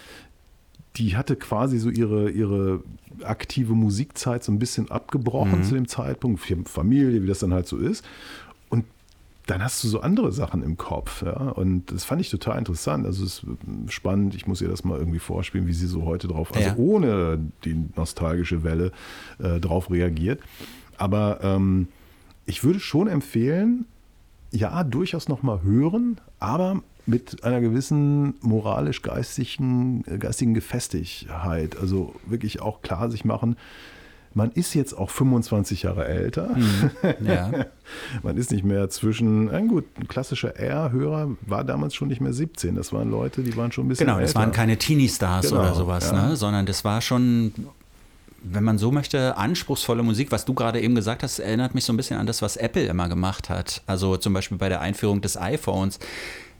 die hatte quasi so ihre, ihre aktive Musikzeit so ein bisschen abgebrochen zu dem Zeitpunkt. Familie, wie das dann halt so ist. Dann hast du so andere Sachen im Kopf. Ja? Und das fand ich total interessant. Also es ist spannend. Ich muss ihr das mal irgendwie vorspielen, wie sie so heute drauf, also Ja. ohne die nostalgische Welle äh, drauf reagiert. Aber ähm, ich würde schon empfehlen, ja, durchaus noch mal hören, aber mit einer gewissen moralisch-geistigen geistigen Gefestigkeit. Also wirklich auch klar sich machen, man ist jetzt auch 25 Jahre älter. Mhm. Ja. man ist nicht mehr zwischen, na gut, ein klassischer R-Hörer war damals schon nicht mehr 17. Das waren Leute, die waren schon ein bisschen Genau, älter. das waren keine Teenie-Stars Genau, oder sowas, ja. ne? sondern das war schon wenn man so möchte, anspruchsvolle Musik, was du gerade eben gesagt hast, erinnert mich so ein bisschen an das, was Apple immer gemacht hat. Also zum Beispiel bei der Einführung des iPhones.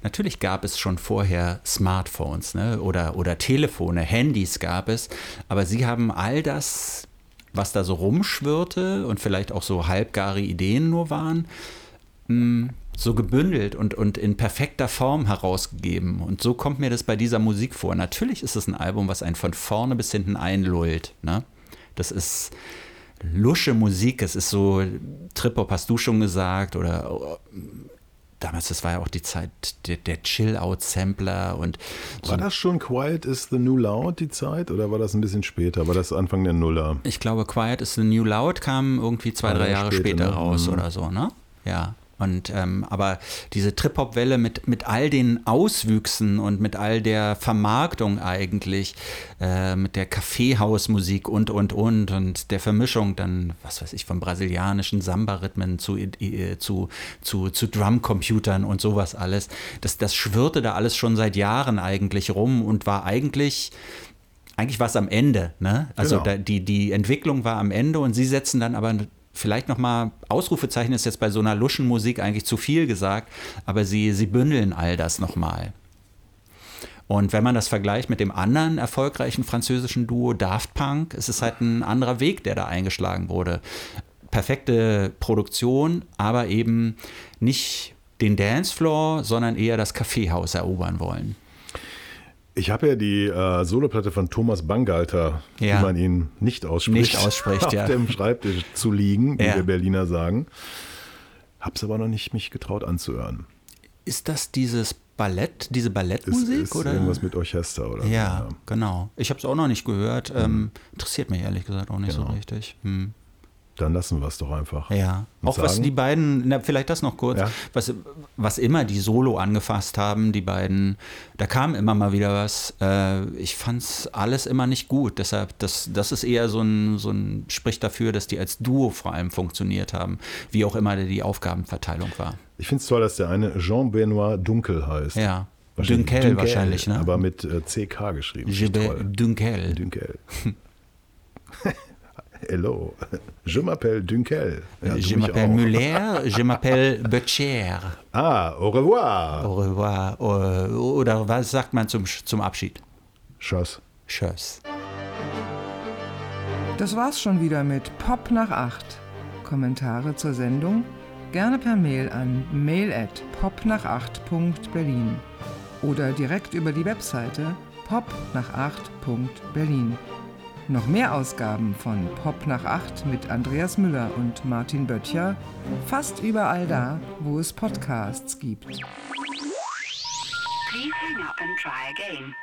Natürlich gab es schon vorher Smartphones ne? oder, oder Telefone, Handys gab es, aber sie haben all das, was da so rumschwirrte und vielleicht auch so halbgare Ideen nur waren, mh, so gebündelt und, und in perfekter Form herausgegeben. Und so kommt mir das bei dieser Musik vor. Natürlich ist es ein Album, was einen von vorne bis hinten einlullt. Ne? Das ist lusche Musik, es ist so, Trip-Hop hast du schon gesagt, oder damals, das war ja auch die Zeit der, der Chill-Out-Sampler und War das schon Quiet is the New Loud, die Zeit, oder war das ein bisschen später? War das Anfang der Nuller? ich glaube, Quiet is the New Loud kam irgendwie zwei, drei Jahre Jahre später, später ne? raus Mhm. oder so, ne? Ja. Und ähm, aber diese Trip-Hop-Welle mit, mit all den Auswüchsen und mit all der Vermarktung eigentlich, äh, mit der Kaffeehausmusik und und und und der Vermischung dann, was weiß ich, von brasilianischen Samba-Rhythmen zu, äh, zu, zu, zu Drumcomputern und sowas alles, das, das schwirrte da alles schon seit Jahren eigentlich rum und war eigentlich eigentlich war es am Ende, ne? Also Genau. da, die, die Entwicklung war am Ende und sie setzen dann aber vielleicht nochmal, Ausrufezeichen ist jetzt bei so einer luschen Musik eigentlich zu viel gesagt, aber sie, sie bündeln all das nochmal. Und wenn man das vergleicht mit dem anderen erfolgreichen französischen Duo Daft Punk, ist es halt ein anderer Weg, der da eingeschlagen wurde. Perfekte Produktion, aber eben nicht den Dancefloor, sondern eher das Kaffeehaus erobern wollen. Ich habe ja die äh, Soloplatte von Thomas Bangalter, Ja. wie man ihn nicht ausspricht, Nicht ausspricht, auf ja. dem Schreibtisch zu liegen, wie Ja. wir Berliner sagen. Hab's aber noch nicht mich getraut anzuhören. Ist das dieses Ballett, diese Ist, Ballettmusik? ist oder? irgendwas mit Orchester oder Ja, so. genau. Ich habe es auch noch nicht gehört. Ähm, interessiert mich ehrlich gesagt auch nicht so Genau. richtig. Hm. Dann lassen wir es doch einfach. Ja. Und Auch was sagen? die beiden, na, vielleicht das noch kurz, Ja. was, was immer die Solo angefasst haben, die beiden, da kam immer mal wieder was. Äh, ich fand's alles immer nicht gut. Deshalb, das, das ist eher so ein, so ein, spricht dafür, dass die als Duo vor allem funktioniert haben, wie auch immer die Aufgabenverteilung war. Ich finde es toll, dass der eine Jean-Benoit Dunkel heißt. Ja. Dunkel wahrscheinlich, ne? Aber mit äh, CK geschrieben. Finde ich Hello. Je m'appelle Dunkel. Ja, je m'appelle auch. Muller, je m'appelle Böttcher. Ah, au revoir. Au revoir. Oder was sagt man zum, zum Abschied? Tschüss. Tschüss. Das war's schon wieder mit Pop nach 8. Kommentare zur Sendung gerne per Mail an mail at popnach8.berlin oder direkt über die Webseite popnach8.berlin. Noch mehr Ausgaben von Pop nach 8 mit Andreas Müller und Martin Böttcher fast überall da, wo es Podcasts gibt. Please hang up and try again.